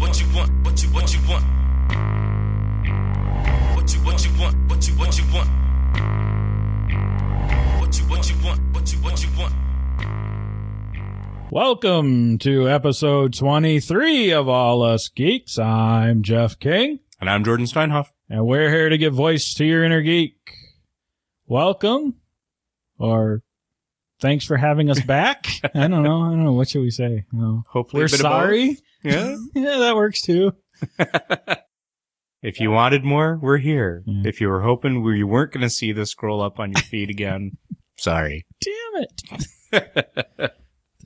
what you want, what you what you want. What you what you want, what you what you want. What you what you want, what you what you want. Welcome to episode 23 of All Us Geeks. I'm Jeff King, And I'm Jordan Steinhoff. and we're here to give voice to your inner geek. Welcome, or thanks for having us back. I don't know. I don't know. What should we say? No. Hopefully, We're sorry. Yeah. Yeah, that works too. if you wanted more, we're here. Yeah. If you were hoping we, you weren't going to see this scroll up on your feed again, sorry. Damn it. the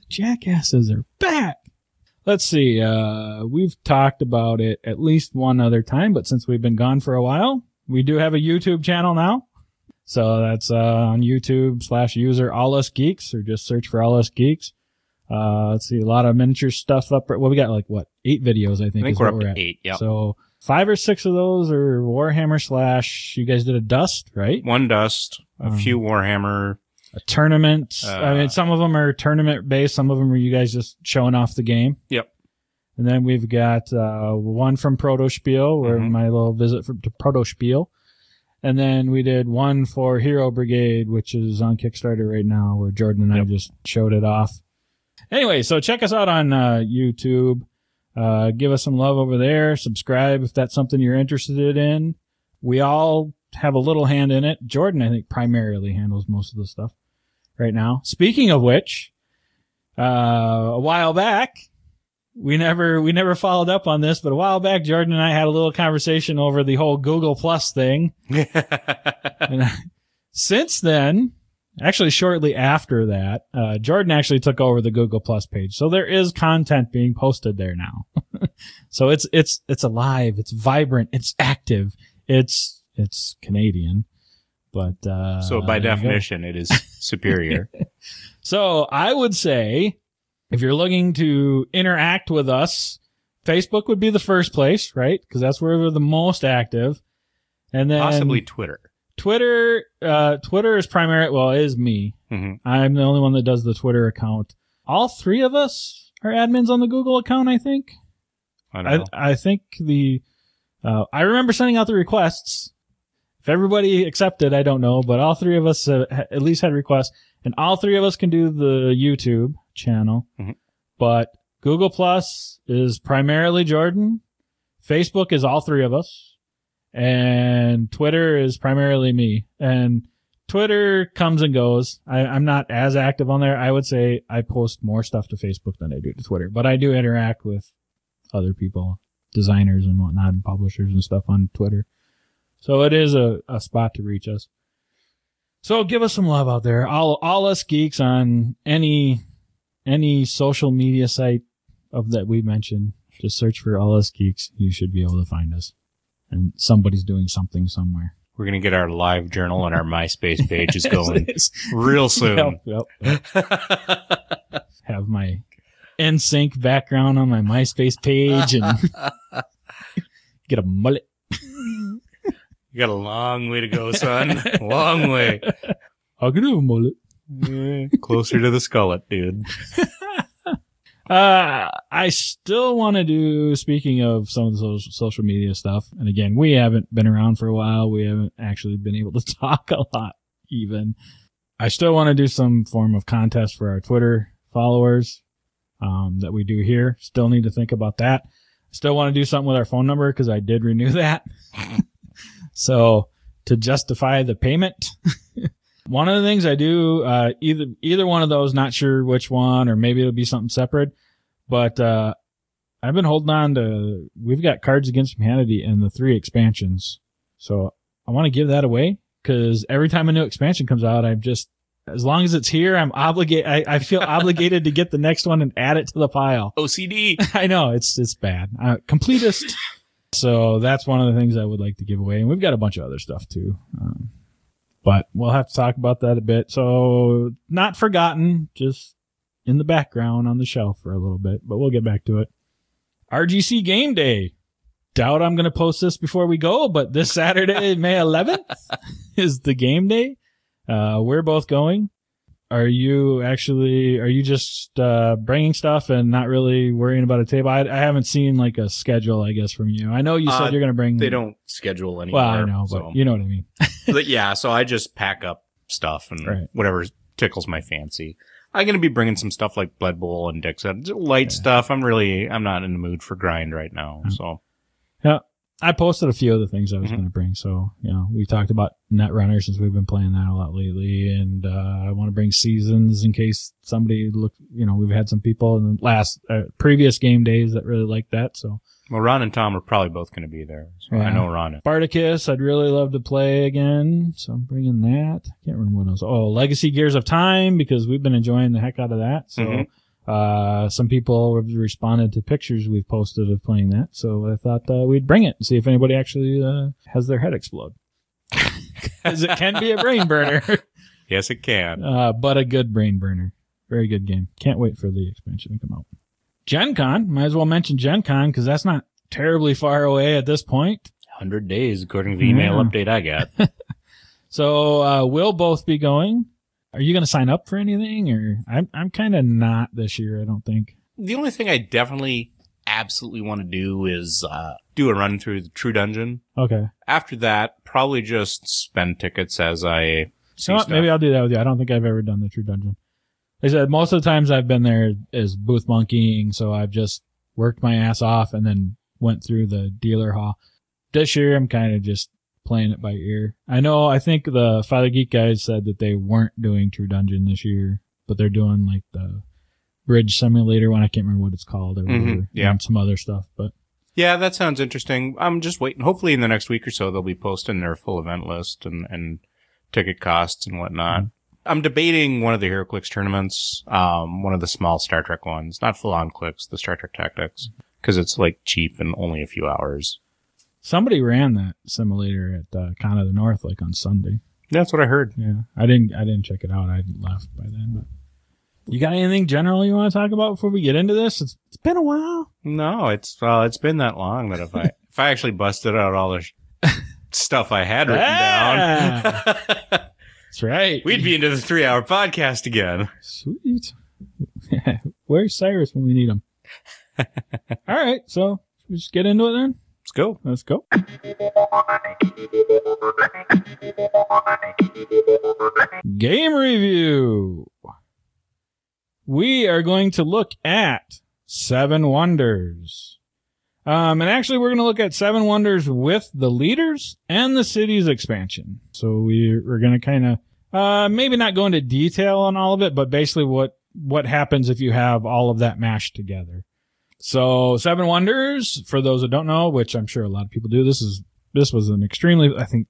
jackasses are back. Let's see. Uh, we've talked about it at least one other time, but since we've been gone for a while, we do have a YouTube channel now. So that's, uh, on YouTube slash user All Us Geeks or just search for All Us Geeks. Uh, let's see. A lot of miniature stuff up. Well, we got like what? Eight videos, I think. I think. we're what up at. to eight. Yeah. So five or six of those are Warhammer slash, you guys did a dust, right? One dust, a Um, few Warhammer. a tournament. I Uh, mean, some of them are tournament based. Some of them are you guys just showing off the game. Yep. And then we've got uh, one from Protospiel, where Mhm. my little visit from, to Protospiel. And then we did one for Hero Brigade, which is on Kickstarter right now, where Jordan and I just showed it off. Anyway, so check us out on uh, YouTube. Uh, give us some love over there. Subscribe if that's something you're interested in. We all have a little hand in it. Jordan, I think, primarily handles most of the stuff right now. Speaking of which, uh, a while back, we never, we never followed up on this, but a while back, Jordan and I had a little conversation over the whole Google Plus thing. And since then, actually shortly after that, uh, Jordan actually took over the Google Plus page. So there is content being posted there now. so it's, it's, it's alive. It's vibrant. It's active. It's, it's Canadian. But, uh, so by there you go. definition, it is superior. So I would say if you're looking to interact with us, Facebook would be the first place, right? Because that's where we're the most active. And then Possibly Twitter. Twitter, uh, Twitter is primary. Well, it is me. hmm I'm the only one that does the Twitter account. All three of us are admins on the Google account, I think. I don't I, know. I think the, uh, I remember sending out the requests. If everybody accepted, I don't know, but all three of us uh, ha- at least had requests, and all three of us can do the YouTube channel. Mhm. But Google Plus is primarily Jordan. Facebook is all three of us, and Twitter is primarily me. And Twitter comes and goes. I, I'm not as active on there. I would say I post more stuff to Facebook than I do to Twitter, but I do interact with other people, designers and whatnot, and publishers and stuff on Twitter. So it is a, a spot to reach us. So give us some love out there. All all us geeks on any any social media site of that we mentioned. Just search for all us geeks. You should be able to find us. And somebody's doing something somewhere. We're going to get our live journal and our MySpace page is going real soon. Yep, yep. Have my NSYNC background on my MySpace page and get a mullet. you got a long way to go, son. long way. I could have a mullet. Closer to the skullet, dude. Uh, I still want to do, speaking of some of the social, social media stuff, and again, we haven't been around for a while. We haven't actually been able to talk a lot, even. I still want to do some form of contest for our Twitter followers, um, that we do here. Still need to think about that. Still want to do something with our phone number because I did renew that. so to justify the payment, one of the things I do, uh, either, either one of those, not sure which one, or maybe it'll be something separate, but, uh, I've been holding on to, we've got Cards Against Humanity and the three expansions. So I want to give that away because every time a new expansion comes out, I'm just, as long as it's here, I'm obligated, I, I feel obligated to get the next one and add it to the pile. OCD. I know it's, it's bad. Uh, completist. So that's one of the things I would like to give away. And we've got a bunch of other stuff too. Um, but we'll have to talk about that a bit. So not forgotten, just in the background on the shelf for a little bit, but we'll get back to it. RGC game day. Doubt I'm going to post this before we go, but this Saturday, May 11th is the game day. Uh, we're both going. Are you actually are you just uh bringing stuff and not really worrying about a table? I, I haven't seen like a schedule, I guess, from you. I know you said Uh, you're going to bring. They don't schedule anymore. Well, I know, but so. you know what I mean. But yeah, so I just pack up stuff and Right. whatever tickles my fancy. I'm gonna be bringing some stuff like Blood Bowl and Dixit, light Yeah. stuff. I'm really, I'm not in the mood for grind right now. Mm. So I posted a few of the things I was Mhm. going to bring. So, you know, we talked about Netrunner since we've been playing that a lot lately. And, uh, I want to bring seasons in case somebody look, you know, we've had some people in the last, uh, previous game days that really like that. So well, Ron and Tom are probably both gonna be there. So Yeah. I know Ron. is. Spartacus, I'd really love to play again. So I'm bringing that. Can't remember what else. Oh, Legacy Gears of Time because we've been enjoying the heck out of that. So, Mhm. Uh, some people have responded to pictures we've posted of playing that. So I thought, uh, we'd bring it and see if anybody actually, uh, has their head explode. Cause it can be a brain burner, Yes, it can. uh, but a good brain burner. Very good game. Can't wait for the expansion to come out. Gen Con, might as well mention Gen Con because that's not terribly far away at this point. Hundred days, according to the email Yeah. update I got. So uh, we'll both be going. Are you going to sign up for anything, or I'm I'm kind of not this year. I don't think. the only thing I definitely absolutely want to do is uh, do a run through the True Dungeon. Okay, After that, probably just spend tickets as I see maybe I'll do that with you. I don't think I've ever done the True Dungeon. Like I said most of the times I've been there is booth monkeying, so I've just worked my ass off and then went through the dealer hall. This year I'm kind of just playing it by ear. I know. I think the Father Geek guys said that they weren't doing True Dungeon this year, but they're doing like the bridge simulator one. I can't remember what it's called or Mhm, whatever, yeah. and some other stuff. But Yeah, that sounds interesting. I'm just waiting. Hopefully, in the next week or so, they'll be posting their full event list and, and ticket costs and whatnot. Mhm. I'm debating one of the HeroClix tournaments, um, one of the small Star Trek ones, not full on clicks, the Star Trek Tactics, because it's like cheap and only a few hours. Somebody ran that simulator at uh, Con of the North like on Sunday. That's what I heard. Yeah, I didn't. I didn't check it out. I left by then. But you got anything general you want to talk about before we get into this? It's, it's been a while. No, it's well, it's been that long that if I if I actually busted out all the sh- stuff I had written down, That's right. we'd be into the three hour podcast again. sweet. Where's Cyrus when we need him? All right, so just get into it then. Go. Let's go. Game review. We are going to look at Seven Wonders. Um, and actually we're going to look at Seven Wonders with the leaders and the city's expansion. So we, we're going to kind of, uh, maybe not go into detail on all of it, but basically what, what happens if you have all of that mashed together. So Seven Wonders, for those that don't know, which I'm sure a lot of people do, this is this was an extremely, I think,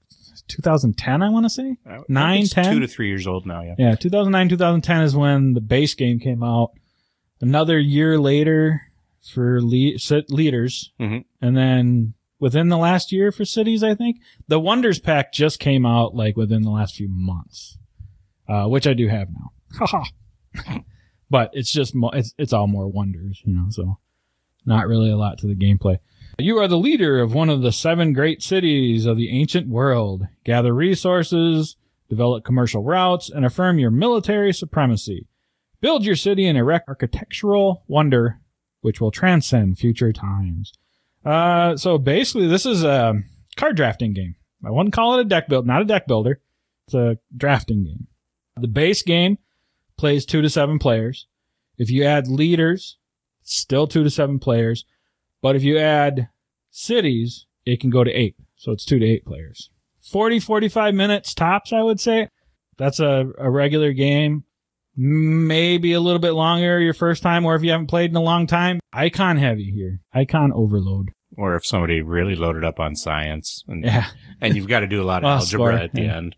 2010. I want to say, I think Nine, 10? two to three years old now. Yeah. yeah, 2009, 2010 is when the base game came out. Another year later for le- leaders, Mhm. and then within the last year for cities, I think the Wonders Pack just came out like within the last few months, uh, which I do have now. Haha. but it's just mo- it's it's all more wonders, you know. So not really a lot to the gameplay. You are the leader of one of the seven great cities of the ancient world. Gather resources, develop commercial routes, and affirm your military supremacy. Build your city and erect architectural wonder, which will transcend future times. Uh, so basically, this is a card drafting game. I wouldn't call it a deck build, not a deck builder. It's a drafting game. The base game plays two to seven players. If you add leaders, still two to seven players. But if you add cities, it can go to eight. So it's two to eight players. 40, 45 minutes tops, I would say. That's a, a regular game. Maybe a little bit longer your first time, or if you haven't played in a long time. Icon heavy here. Icon overload. Or if somebody really loaded up on science and, Yeah. and you've got to do a lot of Well, algebra at the yeah. end.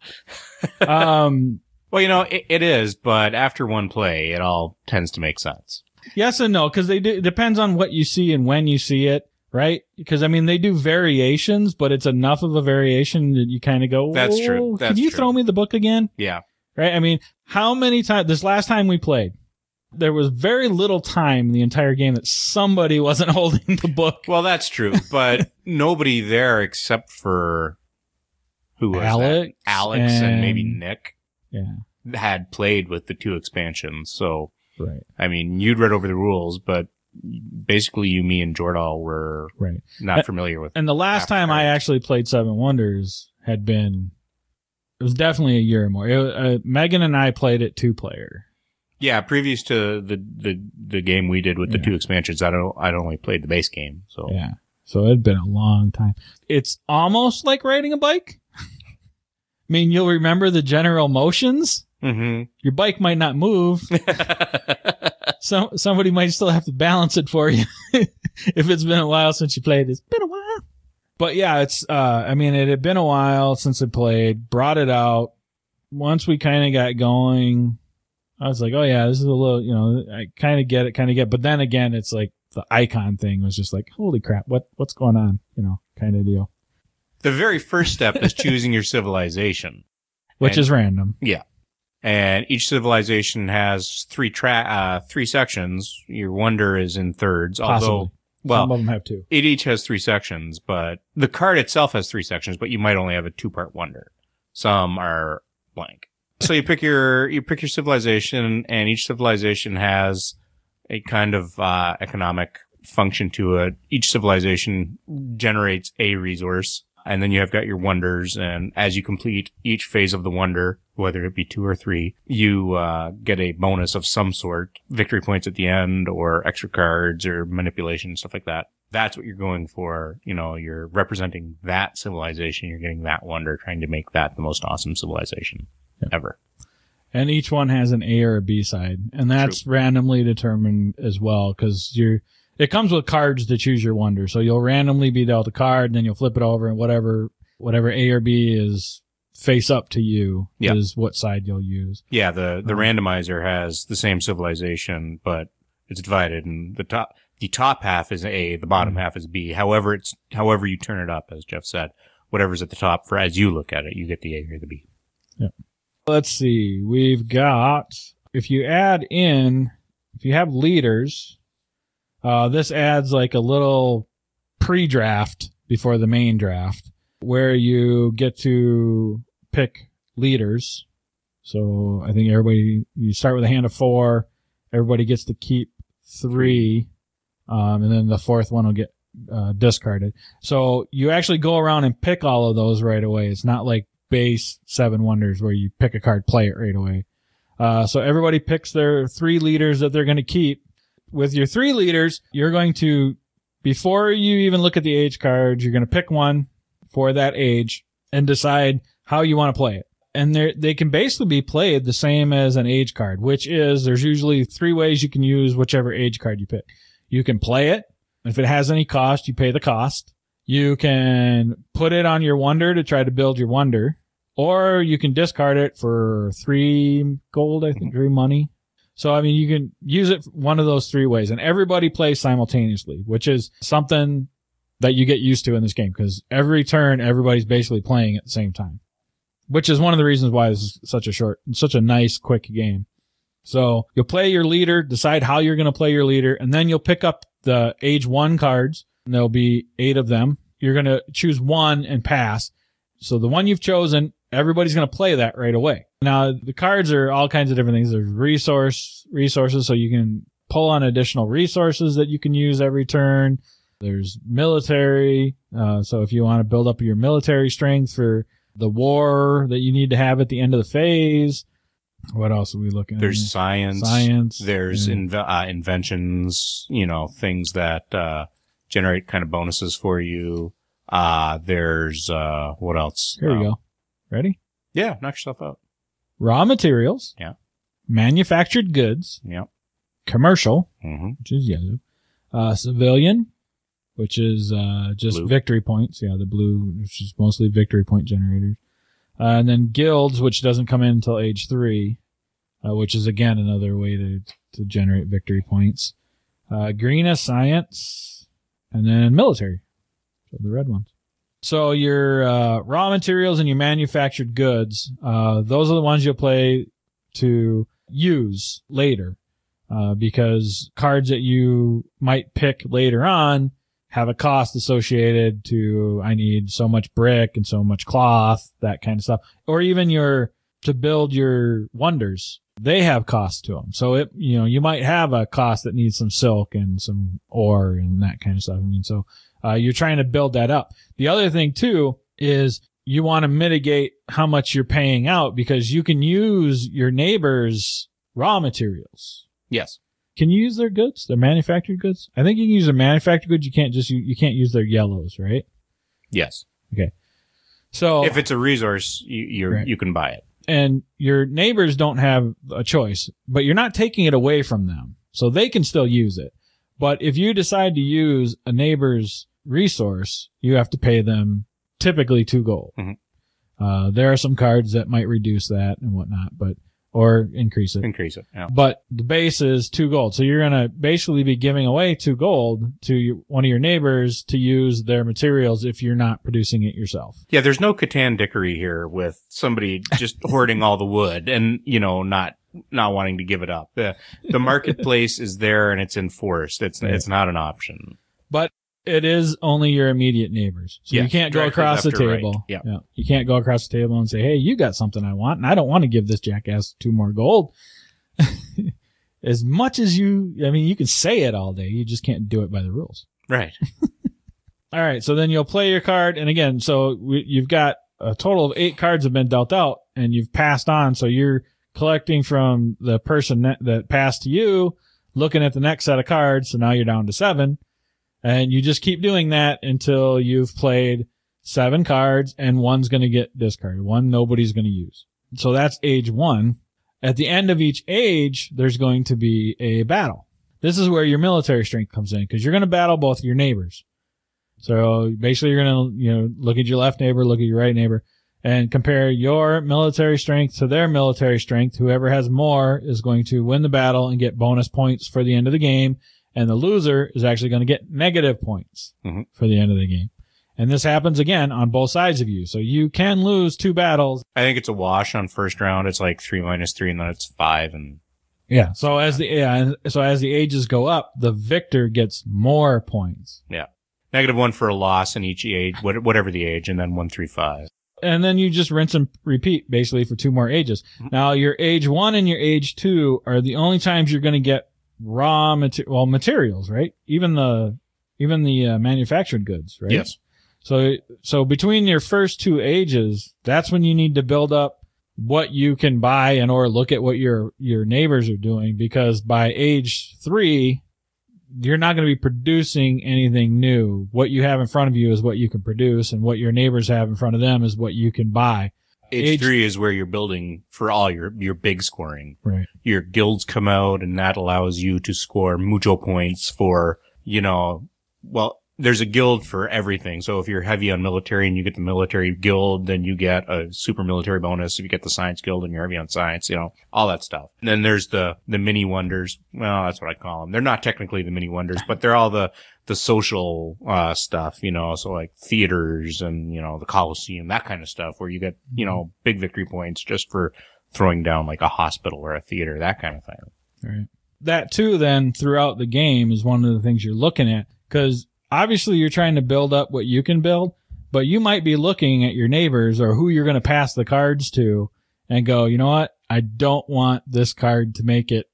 um, Well, you know, it, it is, but after one play, it all tends to make sense. Yes and no, because they do. It depends on what you see and when you see it, right? Because I mean, they do variations, but it's enough of a variation that you kind of go. That's true. "Whoa, That's Can you true. throw me the book again? Yeah. Right? I mean, how many times? This last time we played, there was very little time in the entire game that somebody wasn't holding the book. Well, that's true, but nobody there except for who was Alex that? Alex and, maybe Nick. Yeah, had played with the two expansions. So, Right. I mean, you'd read over the rules, but basically you, me, and Jordal were Right. not familiar with. And the last After time I actually played Seven Wonders had been, it was definitely a year or more. It, uh, Megan and I played it two player. Yeah, previous to the the the game we did with the two expansions, I don't I'd only played the base game. So Yeah. So it had been a long time. It's almost like riding a bike. I mean, you'll remember the general motions. Hmm Your bike might not move. Some somebody might still have to balance it for you if it's been a while since you played. It's been a while. But yeah, it's uh I mean it had been a while since I played, brought it out. Once we kind of got going, I was like, "Oh yeah, this is a little, you know, I kind of get it, kind of get." But then again, it's like the icon thing was just like, "Holy crap, what what's going on?" you know, kind of deal. the very first step is choosing your civilization. Which And- is random. And each civilization has three tra- uh, three sections. Your wonder is in thirds, although well, Some of them have two. it each has three sections, but the card itself has three sections, but you might only have a two part wonder. Some are blank. So you pick your you pick your civilization, and each civilization has a kind of uh, economic function to it. Each civilization generates a resource, and then you have got your wonders. And as you complete each phase of the wonder, whether it be two or three, you uh, get a bonus of some sort, victory points at the end, or extra cards, or manipulation, stuff like that. That's what you're going for. You know, you're representing that civilization. You're getting that wonder, trying to make that the most awesome civilization ever. and each one has an A or a B side, and that's randomly determined as well because you're. It comes with cards to choose your wonder, so you'll randomly be dealt a card, and then you'll flip it over, and whatever whatever A or B is face up to you Yeah. is what side you'll use. Yeah, the the Mhm. randomizer has the same civilization, but it's divided, and the top the top half is A, the bottom Mhm. half is B. However, it's however you turn it up, as Jeff said, whatever's at the top for as you look at it, you get the A or the B. Yeah. Let's see. We've got if you add in if you have leaders, uh, this adds like a little pre-draft before the main draft where you get to pick leaders. So I think everybody you start with a hand of four. Everybody gets to keep three, um, and then the fourth one will get uh, discarded. So you actually go around and pick all of those right away. It's not like base seven wonders where you pick a card, play it right away. Uh, so everybody picks their three leaders that they're going to keep. With your three leaders, you're going to, before you even look at the age cards, you're going to pick one for that age and decide how you want to play it. And they they can basically be played the same as an age card, which is there's usually three ways you can use whichever age card you pick. You can play it. If it has any cost, you pay the cost. You can put it on your wonder to try to build your wonder, or you can discard it for three gold, I think, three money. So, I mean, you can use it one of those three ways and everybody plays simultaneously, which is something that you get used to in this game because every turn, everybody's basically playing at the same time, which is one of the reasons why this is such a short, such a nice, quick game. So you'll play your leader, decide how you're going to play your leader, and then you'll pick up the age one cards. And there'll be eight of them. You're going to choose one and pass. So the one you've chosen, everybody's going to play that right away. Now the cards are all kinds of different things. There's resource resources, so you can pull on additional resources that you can use every turn. There's military, uh, so if you want to build up your military strength for the war that you need to have at the end of the phase. What else are we looking at? There's science. science. There's inve- uh, inventions, you know, things that, uh, generate kind of bonuses for you. Uh, there's, uh, what else? Here we Um, go. Ready? Yeah, knock yourself out. Raw materials. Yeah. Manufactured goods. Yeah. Commercial, hmm which is yellow. Uh, civilian, which is uh, just Blue. victory points. Yeah, the blue, which is mostly victory point generators. Uh, and then guilds, which doesn't come in until age three, uh, which is again another way to, to generate victory points. Uh, green is science, and then military. So the red ones. So your uh, raw materials and your manufactured goods, uh, those are the ones you'll play to use later, uh, because cards that you might pick later on have a cost associated to I need so much brick and so much cloth, that kind of stuff, or even your to build your wonders, they have costs to them. So it, you know, you might have a cost that needs some silk and some ore and that kind of stuff. I mean, so, uh, you're trying to build that up. The other thing too is you want to mitigate how much you're paying out because you can use your neighbor's raw materials. Yes. Can you use their goods, their manufactured goods? I think you can use their manufactured goods. You can't just, you, you can't use their yellows, right? Yes. Okay. So If it's a resource, you you're, Right. you can buy it. And your neighbors don't have a choice, but you're not taking it away from them. So they can still use it. But if you decide to use a neighbor's resource, you have to pay them typically two gold. Mhm. Uh, there are some cards that might reduce that and whatnot, but, or increase it. Increase it. Yeah. But the base is two gold. So you're going to basically be giving away two gold to your, one of your neighbors to use their materials if you're not producing it yourself. Yeah, there's no Catan dickery here with somebody just hoarding all the wood and, you know, not, not wanting to give it up. The, the marketplace is there and it's enforced. It's, Right. it's not an option. It is only your immediate neighbors. So Yeah, you can't go across the or right. table. Yeah. You can't go across the table and say, Hey, you got something I want. And I don't want to give this jackass two more gold. as much as you, I mean, you can say it all day. You just can't do it by the rules. Right. All right. So then you'll play your card. And again, so we, you've got a total of eight cards have been dealt out and you've passed on. So you're collecting from the person that, that passed to you, looking at the next set of cards. So now you're down to seven and you just keep doing that until you've played seven cards and one's going to get discarded. One nobody's going to use. So that's age one. At the end of each age, there's going to be a battle. This is where your military strength comes in because you're going to battle both your neighbors. So basically you're going to, you know, look at your left neighbor, look at your right neighbor and compare your military strength to their military strength. Whoever has more is going to win the battle and get bonus points for the end of the game. And the loser is actually going to get negative points Mhm. for the end of the game. And this happens again on both sides of you. So you can lose two battles. I think it's a wash on first round. It's like three minus three and then it's five and Yeah. So as the, yeah, so as the ages go up, the victor gets more points. Yeah. negative one for a loss in each age, whatever the age, and then one, three, five. and then you just rinse and repeat basically for two more ages. Now your age one and your age two are the only times you're going to get raw material, well, materials, right? Even the, even the uh, manufactured goods, right? Yes. So, so between your first two ages, that's when you need to build up what you can buy and or look at what your, your neighbors are doing because by age three, you're not going to be producing anything new. What you have in front of you is what you can produce and what your neighbors have in front of them is what you can buy. Age, Age- three is where you're building for all your, your big scoring. Right. Your guilds come out and that allows you to score mucho points for, you know, well, there's a guild for everything. So if you're heavy on military and you get the military guild, then you get a super military bonus. If you get the science guild and you're heavy on science, you know, all that stuff. And then there's the, the mini wonders. Well, that's what I call them. They're not technically the mini wonders, but they're all the, the social, uh, stuff, you know, so like theaters and, you know, the Coliseum, that kind of stuff where you get, you know, big victory points just for throwing down like a hospital or a theater, that kind of thing. Right. That too, then throughout the game is one of the things you're looking at because obviously you're trying to build up what you can build, but you might be looking at your neighbors or who you're going to pass the cards to and go, you know what? I don't want this card to make it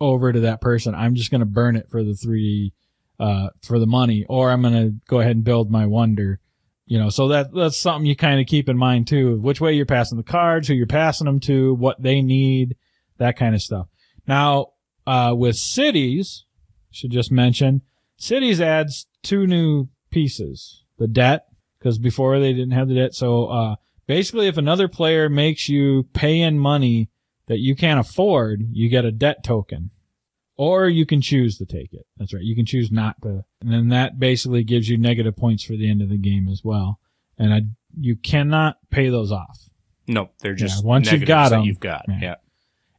over to that person. I'm just going to burn it for the three, uh, for the money, or I'm going to go ahead and build my wonder. You know, so that, that's something you kind of keep in mind too, which way you're passing the cards, who you're passing them to, what they need, that kind of stuff. Now, uh, with cities, should just mention, cities adds two new pieces. The debt, because before they didn't have the debt. So, uh, basically if another player makes you pay in money that you can't afford, you get a debt token. Or you can choose to take it. That's right. You can choose not to. And then that basically gives you negative points for the end of the game as well. And I, you cannot pay those off. No, they're just Yeah, once you've got that 'em. you've got. Yeah. yeah.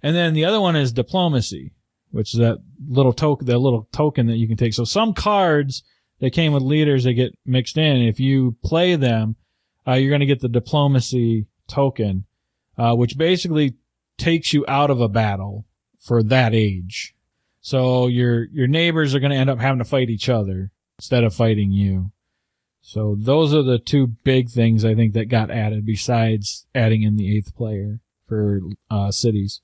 And then the other one is diplomacy, which is that little token, that little token that you can take. So some cards that came with leaders that get mixed in, if you play them, uh, you're going to get the diplomacy token, uh, which basically takes you out of a battle for that age. So your, your neighbors are going to end up having to fight each other instead of fighting you. So those are the two big things I think that got added besides adding in the eighth player. for uh, cities.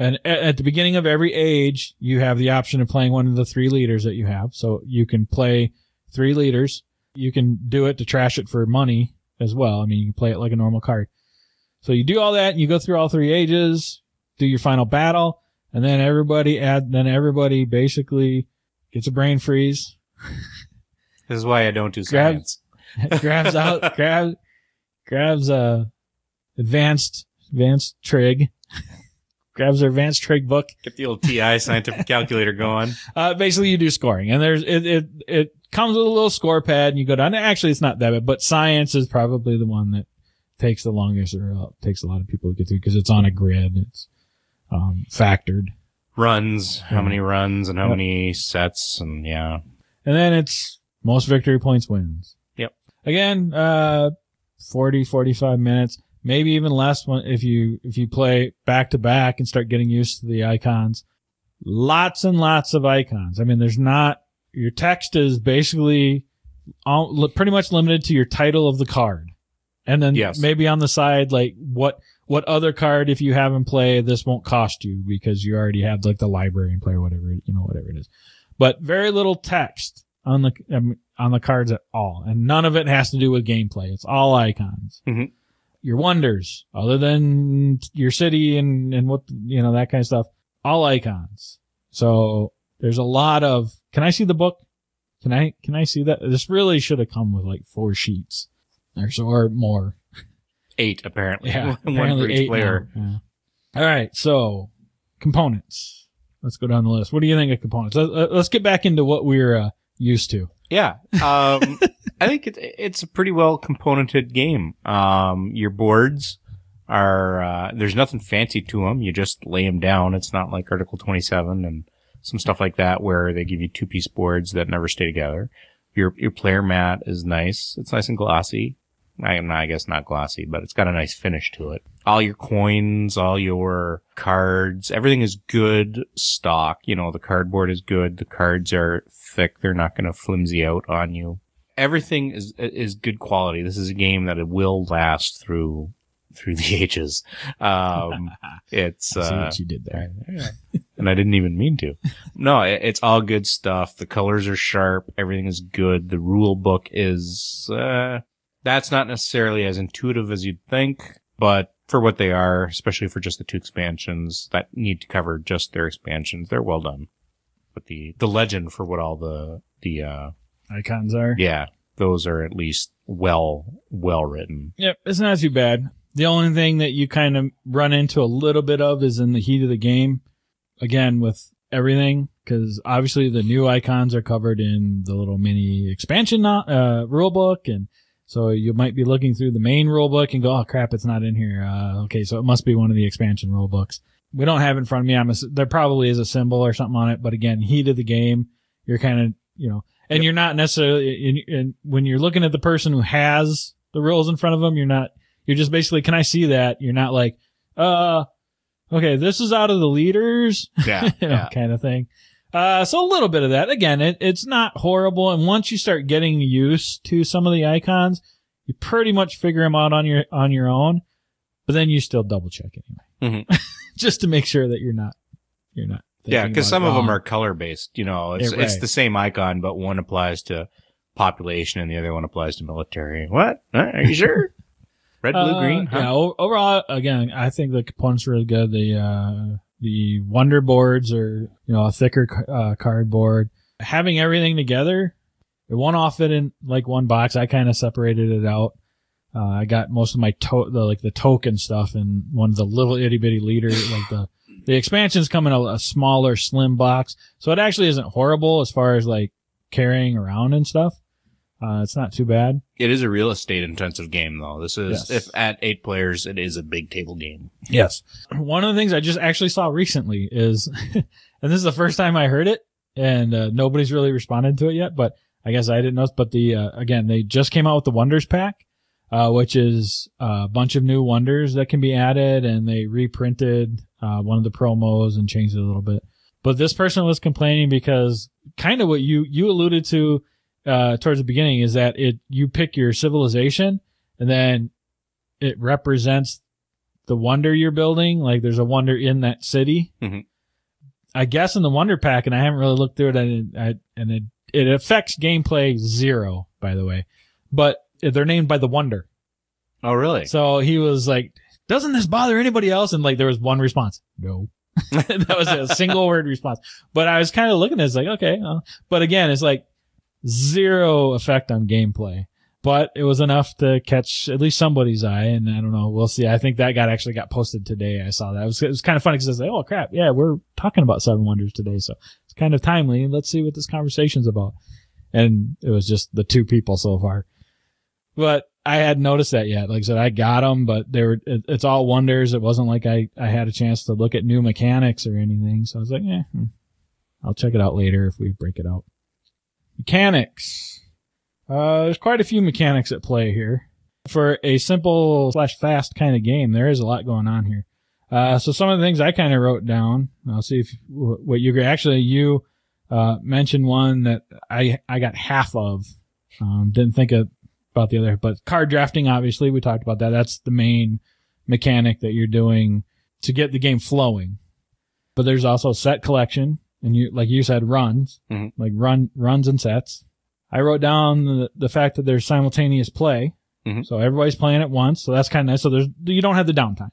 And at, the beginning of every age, you have the option of playing one of the three leaders that you have. So you can play three leaders. You can do it to trash it for money as well. I mean, you can play it like a normal card. So you do all that and you go through all three ages, do your final battle, and then everybody add, then everybody basically gets a brain freeze, This is why I don't do Grab- science. grabs out, grabs, grabs a advanced, advanced trig, grabs their advanced trig book. Get the old TI scientific calculator going. Uh, basically you do scoring and there's, it, it, it comes with a little score pad and you go down. Actually, it's not that bad, but science is probably the one that takes the longest or uh, takes a lot of people to get through because it's on a grid. It's, um, factored. Runs, how many runs and how Yep. many sets and yeah. And then it's most victory points wins. Yep. Again, uh, 40, 45 minutes, maybe even less one if you, if you play back to back and start getting used to the icons. Lots and lots of icons. I mean, there's not, your text is basically all, pretty much limited to your title of the card. And then Yes. maybe on the side, like what, what other card, if you have in play, this won't cost you because you already have like the library and play or whatever, you know, whatever it is but very little text on the um, on the cards at all, and none of it has to do with gameplay. It's all icons. Mhm. Your wonders, other than your city and and what you know that kind of stuff, all icons. So there's a lot of. Can I see the book? Can I can I see that? This really should have come with like four sheets, or so or more. Eight apparently. Yeah, One apparently for each eight player. now. Yeah. All right, so components. Let's go down the list. What do you think of components? Let- let- Let's get back into what we're uh, used to. Yeah. Um, I think it's, it's a pretty well componented game. Um, your boards are, uh, there's nothing fancy to them. You just lay them down. It's not like Article 27 and some stuff like that where they give you two piece boards that never stay together. Your, your player mat is nice. It's nice and glossy. I, I guess not glossy, but it's got a nice finish to it. All your coins, all your cards, everything is good stock. You know, the cardboard is good. The cards are thick. They're not going to flimsy out on you. Everything is, is good quality. This is a game that it will last through, through the ages. Um, it's, I see uh, what you did there. and I didn't even mean to. No, it- it's all good stuff. The colors are sharp. Everything is good. The rule book is, uh, that's not necessarily as intuitive as you'd think, but for what they are, especially for just the two expansions that need to cover just their expansions, they're well done. But the, the legend for what all the, the, uh, Icons are. yeah, those are at least well, well written. Yep, it's not too bad. The only thing that you kind of run into a little bit of is in the heat of the game. Again, with everything, because obviously the new icons are covered in the little mini expansion uh, rule book, and so you might be looking through the main rule book and go, "Oh crap, it's not in here." Uh, okay, so it must be one of the expansion rule books. We don't have in front of me. I'm a, there probably is a symbol or something on it, but again, heat of the game, you're kind of you know, and Yep. you're not necessarily in, in when you're looking at the person who has the rules in front of them, you're not you're just basically, can I see that? You're not like, uh, okay, this is out of the leaders, Yeah. you know, yeah. kind of thing. Uh, so a little bit of that. Again, it, it's not horrible. And once you start getting used to some of the icons, you pretty much figure them out on your, on your own, but then you still double check anyway. just to make sure that you're not, you're not. Yeah, because some of them are color based. You know, it's Yeah, it's the same icon, but one applies to population and the other one applies to military. What? Are you sure? Red, blue, Uh, green? Huh? Yeah. o- Overall, again, I think the components are really good. The uh, the wonder boards are you know a thicker uh, cardboard. Having everything together, it won't all fit in like one box. I kind of separated it out. Uh, I got most of my to- the like the token stuff in one of the little itty bitty leader like the the expansions come in a, a smaller slim box, so it actually isn't horrible as far as like carrying around and stuff. Uh, it's not too bad. It is a real estate intensive game, though. This is Yes. if at eight players, it is a big table game. Yes. One of the things I just actually saw recently is, and this is the first time I heard it, and uh, nobody's really responded to it yet, but I guess I didn't know. But the uh, again, they just came out with the Wonders Pack, uh, which is a bunch of new wonders that can be added, and they reprinted uh, one of the promos and changed it a little bit. But this person was complaining because kind of what you you alluded to uh, towards the beginning is that it you pick your civilization, and then it represents the wonder you're building. Like there's a wonder in that city. Mhm. I guess in the wonder pack, and I haven't really looked through it, and I, and it it affects gameplay zero, by the way, but they're named by the wonder. Oh, really? So he was like, "Doesn't this bother anybody else?" And like there was one response, "No." that was a single word response. But I was kind of looking at it, it's like, okay. uh, but again, it's like zero effect on gameplay. But it was enough to catch at least somebody's eye, and I don't know. We'll see. I think that got actually got posted today. I saw that. It was, it was kind of funny because I was like, "Oh crap, yeah, we're talking about Seven Wonders today, so it's kind of timely." Let's see what this conversation's about. And it was just the two people so far, but I hadn't noticed that yet. Like I said, I got them, but they were, it, it's all wonders. It wasn't like I, I had a chance to look at new mechanics or anything. So I was like, yeah, hmm, I'll check it out later if we break it out. Mechanics. Uh, there's quite a few mechanics at play here. For a simple slash fast kind of game, there is a lot going on here. Uh, so some of the things I kind of wrote down. I'll see if what you. Actually, you uh, mentioned one that I I got half of. Um, didn't think of about the other, but card drafting, obviously, we talked about that. That's the main mechanic that you're doing to get the game flowing. But there's also set collection, and you, like you said, runs, Mhm. like run, runs and sets. I wrote down the, the fact that there's simultaneous play. Mhm. So everybody's playing at once. So that's kind of nice. So there's, you don't have the downtime.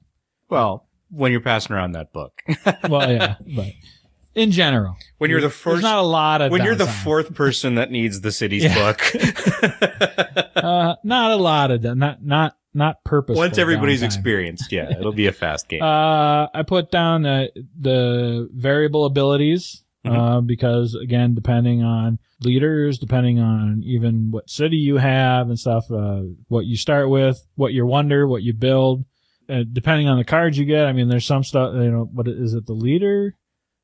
Well, when you're passing around that book, Well, yeah, but in general, when you're the there's first, not a lot of when you're the fourth person that needs the city's book, uh, not a lot of. Not, not, not purposeful. once everybody's downtime. experienced, yeah, it'll be a fast game. Uh, I put down uh, the variable abilities uh, because again, depending on leaders, depending on even what city you have and stuff, uh, what you start with, what you wonder, what you build, uh, depending on the cards you get. I mean, there's some stuff. You know, what is it? The leader.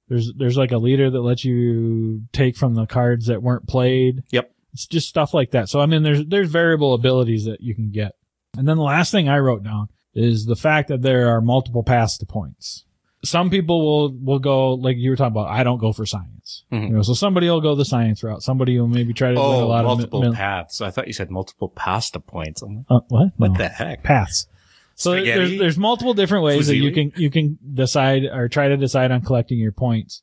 There's there's like a leader that lets you take from the cards that weren't played. Yep. It's just stuff like that. So I mean, there's there's variable abilities that you can get. And then the last thing I wrote down is the fact that there are multiple paths to points. Some people will will go like you were talking about. I don't go for science. Mhm. You know, so somebody will go the science route. Somebody will maybe try to win a oh, lot multiple of mi- paths. I thought you said multiple pasta points. Like, uh, what? what No. the heck? paths? So there- there's there's multiple different ways that you can you can decide or try to decide on collecting your points.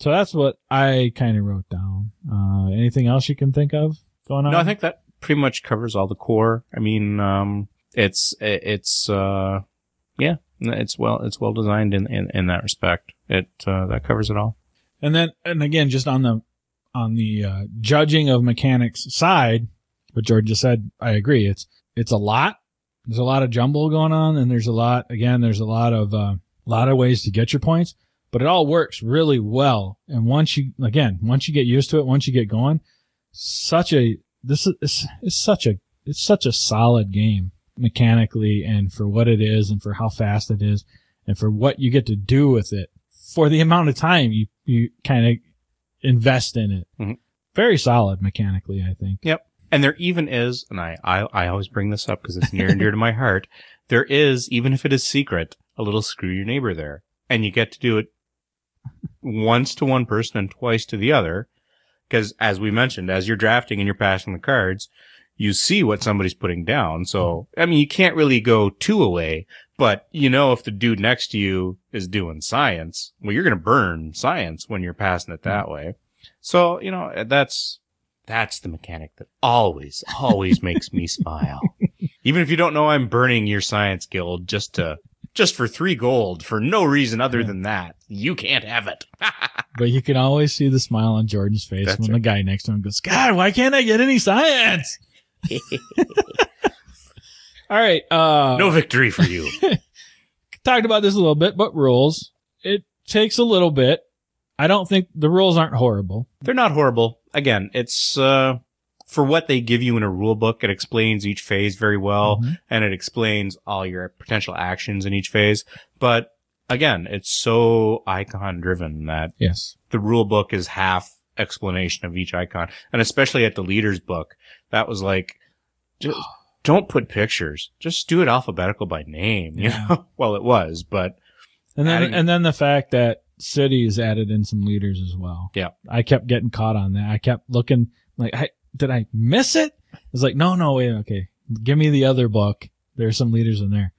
So that's what I kind of wrote down. Uh, anything else you can think of going on? No, I think that pretty much covers all the core. I mean, um, it's it's uh, yeah, it's well it's well designed in in, in that respect. It uh, that covers it all. And then, and again, just on the, on the, uh, judging of mechanics side, what George just said, I agree. It's, it's a lot. There's a lot of jumble going on and there's a lot, again, there's a lot of, uh, lot of ways to get your points, but it all works really well. And once you, again, once you get used to it, once you get going, such a, this is, it's, it's such a, it's such a solid game mechanically and for what it is and for how fast it is and for what you get to do with it for the amount of time you, you kind of invest in it. Mhm. Very solid mechanically, I think. Yep. And there even is, and I, I, I always bring this up because it's near and dear to my heart. There is, even if it is secret, a little screw your neighbor there. And you get to do it once to one person and twice to the other. Cause as we mentioned, as you're drafting and you're passing the cards, you see what somebody's putting down. So, mm-hmm. I mean, you can't really go two away, but you know, if the dude next to you is doing science, well, you're going to burn science when you're passing it that mm-hmm. way. So, you know, that's, that's the mechanic that always, always makes me smile. Even if you don't know I'm burning your science guild just to, just for three gold for no reason other Yeah. than that, you can't have it. But you can always see the smile on Jordan's face That's when right. the guy next to him goes, God, why can't I get any science? All right. Uh, no victory for you. talked about this a little bit, but rules. It takes a little bit. I don't think the rules aren't horrible. They're not horrible. Again, it's, uh, for what they give you in a rule book, it explains each phase very well. Mhm. and it explains all your potential actions in each phase. But again, it's so icon driven that Yes. the rule book is half explanation of each icon. And especially at the leaders book, that was like, just don't put pictures. Just do it alphabetical by name, you Yeah. know? well, it was, but And then, Adding- and then the fact that cities added in some leaders as well. Yeah. I kept getting caught on that. I kept looking like, I, did I miss it? It's like, no, no, wait, okay. Give me the other book. There's some leaders in there.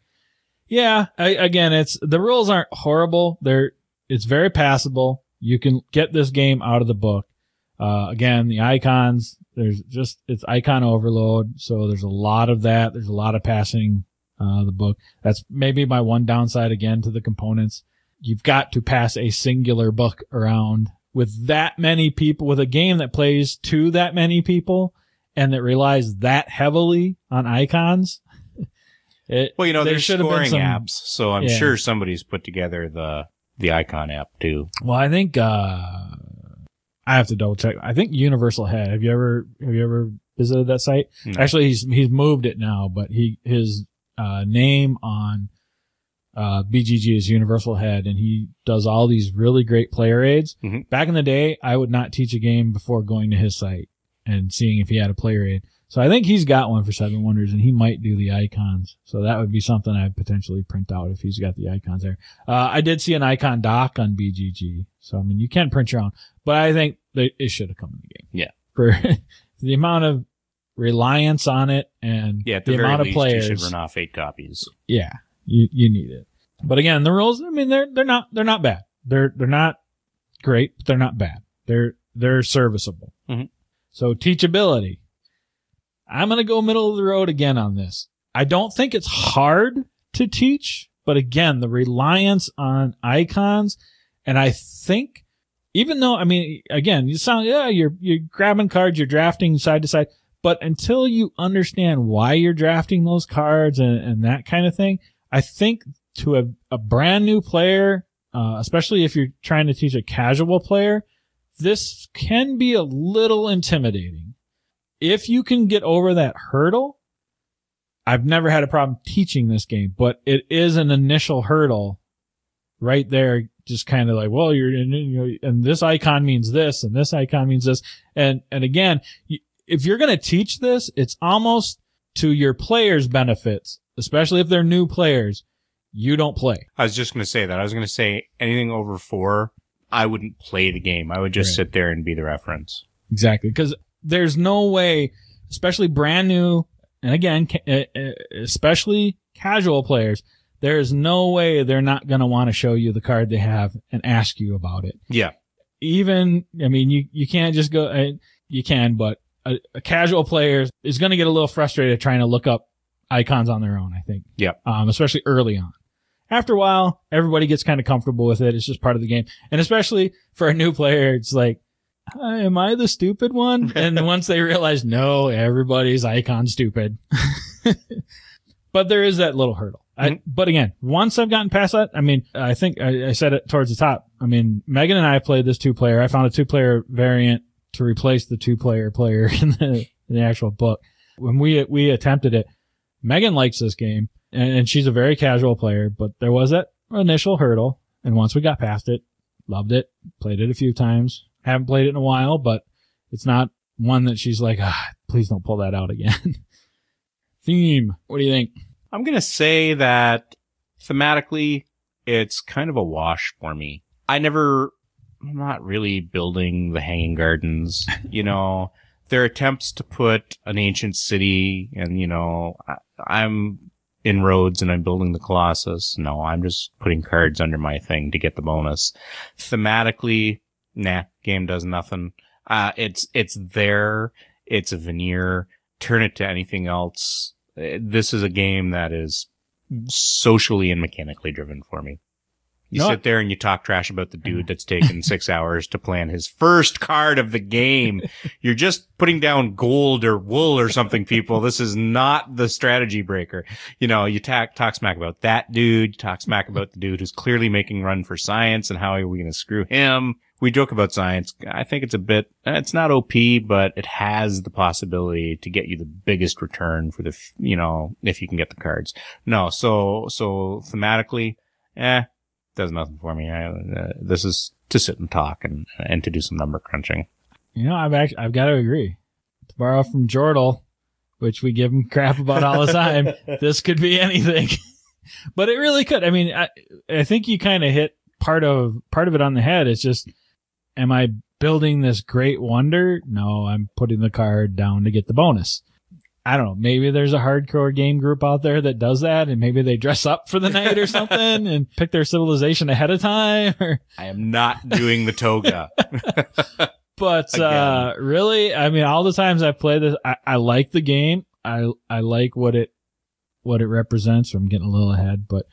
Yeah, I, again, it's the rules aren't horrible. They're it's very passable. You can get this game out of the book. Uh, again, the icons, there's just it's icon overload, so there's a lot of that. There's a lot of passing uh, the book. That's maybe my one downside again to the components. You've got to pass a singular book around with that many people with a game that plays to that many people and that relies that heavily on icons. It, Well, you know, there there's should have been scoring some- apps, so I'm Yeah. sure somebody's put together the the icon app too. Well, I think uh I have to double check. I think Universal had. Have you ever have you ever visited that site? No. Actually, he's he's moved it now, but he his uh name on uh BGG is Universal Head, and he does all these really great player aids. Mhm. Back in the day, I would not teach a game before going to his site and seeing if he had a player aid. So I think he's got one for Seven Wonders, and he might do the icons. So that would be something I'd potentially print out if he's got the icons there. Uh, I did see an icon dock on BGG. So, I mean, you can print your own, but I think it should have come in the game. Yeah. For the amount of reliance on it and Yeah, the, the, amount of least, players. you should run off eight copies. yeah, you, you need it. But again, the rules, I mean, they're, they're not, they're not bad. They're, they're not great, but they're not bad. They're, they're serviceable. Mhm. So teachability. I'm going to go middle of the road again on this. I don't think it's hard to teach, but again, the reliance on icons. And I think even though, I mean, again, you sound, yeah, you're, you're grabbing cards, you're drafting side to side, but until you understand why you're drafting those cards and, and that kind of thing, I think to a, a brand new player, uh, especially if you're trying to teach a casual player, this can be a little intimidating. If you can get over that hurdle, I've never had a problem teaching this game, but it is an initial hurdle right there. Just kind of like, well, you're, and this icon means this and this icon means this. And, and again, if you're going to teach this, it's almost to your players' benefits, especially if they're new players. You don't play. I was just going to say that. I was going to say anything over four, I wouldn't play the game. I would just Right. sit there and be the reference. Exactly. Because there's no way, especially brand new, and again, uh, uh, especially casual players, there's no way they're not going to want to show you the card they have and ask you about it. Yeah. Even, I mean, you, you can't just go, uh, you can, but a, a casual player is going to get a little frustrated trying to look up icons on their own, I think. Yeah. Um, especially early on. After a while, everybody gets kind of comfortable with it. It's just part of the game. And especially for a new player, it's like, "Hi, am I the stupid one? and once they realize, no, everybody's icon stupid. but there is that little hurdle. I, Mhm. but again, once I've gotten past that, I mean, I think I, I said it towards the top. I mean, Megan and I played this two player. I found a two player variant to replace the two player player in the, in the actual book. When we, we attempted it, Megan likes this game and, and she's a very casual player, but there was that initial hurdle. And once we got past it, loved it, played it a few times. Haven't played it in a while, but it's not one that she's like, ah, please don't pull that out again. Theme. What do you think? I'm going to say that thematically, it's kind of a wash for me. I never, I'm not really building the hanging gardens. You know, their attempts to put an ancient city and, you know, I, I'm in roads and I'm building the Colossus. No, I'm just putting cards under my thing to get the bonus. Thematically, nah, game does nothing. Uh, it's, it's there. It's a veneer. Turn it to anything else. Uh, This is a game that is socially and mechanically driven for me. You No, sit there and you talk trash about the dude that's taken six hours to plan his first card of the game. You're just putting down gold or wool or something, people. This is not the strategy breaker. You know, you talk, talk smack about that dude. You talk smack about the dude who's clearly making run for science and how are we going to screw him? We joke about science. I think it's a bit, it's not OP, but it has the possibility to get you the biggest return for the, you know, if you can get the cards. No, so, so thematically, eh, does nothing for me. I, uh, this is to sit and talk and, and to do some number crunching. You know, I've actually, I've got to agree. To borrow from Jordal, which we give him crap about all the time, this could be anything. but it really could. I mean, I, I think you kind of hit part of, part of it on the head. It's just, am I building this great wonder? No, I'm putting the card down to get the bonus. I don't know. Maybe there's a hardcore game group out there that does that and maybe they dress up for the night or something and pick their civilization ahead of time or, I am not doing the toga. but, uh, really, I mean, all the times I've played this, I, I like the game. I, I like what it, what it represents. I'm getting a little ahead, but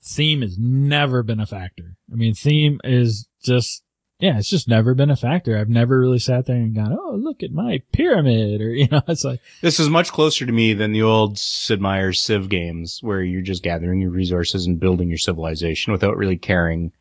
theme has never been a factor. I mean, theme is just, yeah, it's just never been a factor. I've never really sat there and gone, oh, look at my pyramid, or you know, it's like, This is much closer to me than the old Sid Meier's Civ games where you're just gathering your resources and building your civilization without really caring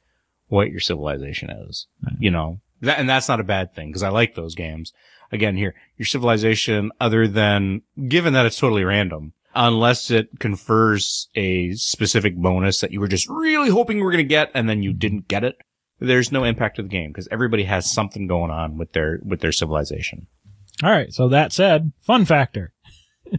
what your civilization is. Right. You know, that, and that's not a bad thing because I like those games. Again, here, your civilization, other than, given that it's totally random, unless it confers a specific bonus that you were just really hoping you were going to get and then you mm-hmm. didn't get it, there's no impact to the game because everybody has something going on with their, with their civilization. all right. So that said, fun factor.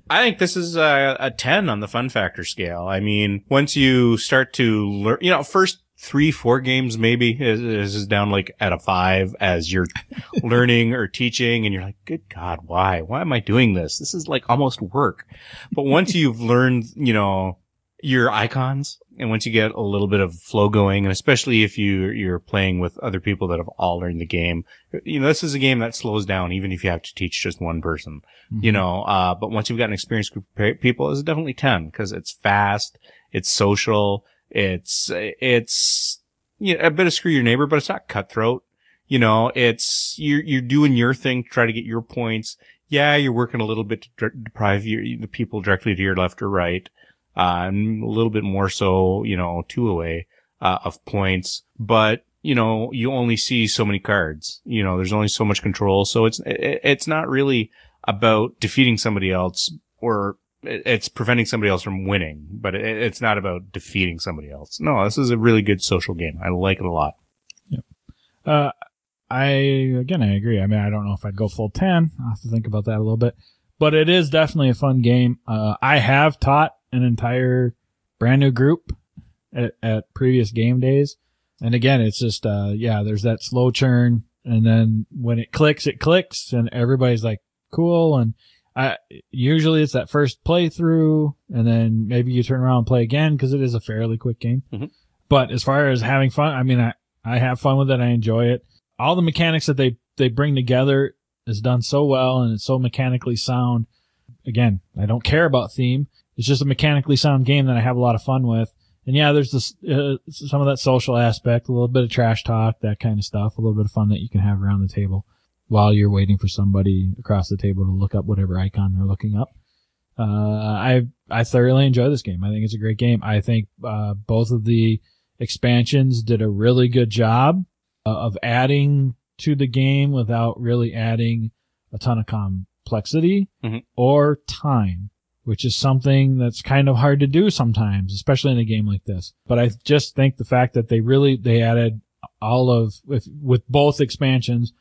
I think this is a, a 10 on the fun factor scale. I mean, once you start to learn, you know, first three, four games maybe is, is down like at a five as you're learning or teaching and you're like, good God, why? Why am I doing this? This is like almost work. But once you've learned, you know, your icons and once you get a little bit of flow going and especially if you, you're playing with other people that have all learned the game, you know, this is a game that slows down even if you have to teach just one person you know, uh, but once you've got an experienced group of people, it's definitely 10 because it's fast, it's social, it's, it's, you know, a bit of screw your neighbor, but it's not cutthroat. You know, it's, you're, you're doing your thing to try to get your points. Yeah, you're working a little bit to deprive your, the people directly to your left or right. Uh, and a little bit more so, you know, two away, uh, of points, but you know, you only see so many cards. You know, there's only so much control. So it's, it, it's not really, about defeating somebody else or it's preventing somebody else from winning, but it, it's not about defeating somebody else. No, this is a really good social game. I like it a lot. Yeah. Uh, I, again, I agree. I mean, I don't know if I'd go full 10. I'll have to think about that a little bit, but it is definitely a fun game. Uh, I have taught an entire brand new group at, at previous game days. And again, it's just, uh, yeah, there's that slow churn. And then when it clicks, it clicks and everybody's like, cool. And I, usually it's that first playthrough and then maybe you turn around and play again because it is a fairly quick game. Mhm. But as far as having fun, I mean, I, I have fun with it. I enjoy it. All the mechanics that they, they bring together is done so well and it's so mechanically sound. Again, I don't care about theme. It's just a mechanically sound game that I have a lot of fun with. And yeah, there's this, uh, some of that social aspect, a little bit of trash talk, that kind of stuff, a little bit of fun that you can have around the table while you're waiting for somebody across the table to look up whatever icon they're looking up. Uh, I, I thoroughly enjoy this game. I think it's a great game. I think, uh, both of the expansions did a really good job uh, of adding to the game without really adding a ton of complexity Mhm. or time, which is something that's kind of hard to do sometimes, especially in a game like this. But I just think the fact that they really, they added all of, with, with both expansions,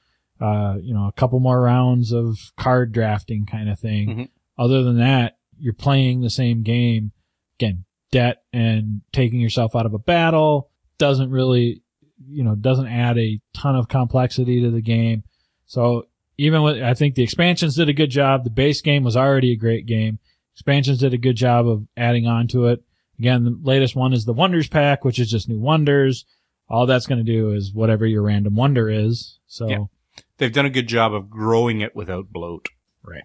uh, you know, a couple more rounds of card drafting kind of thing. Mhm. Other than that, you're playing the same game. Again, debt and taking yourself out of a battle doesn't really, you know, doesn't add a ton of complexity to the game. So even with, I think the expansions did a good job. The base game was already a great game. Expansions did a good job of adding on to it. Again, the latest one is the Wonders Pack, which is just new wonders. All that's going to do is whatever your random wonder is. So, Yeah. They've done a good job of growing it without bloat. right.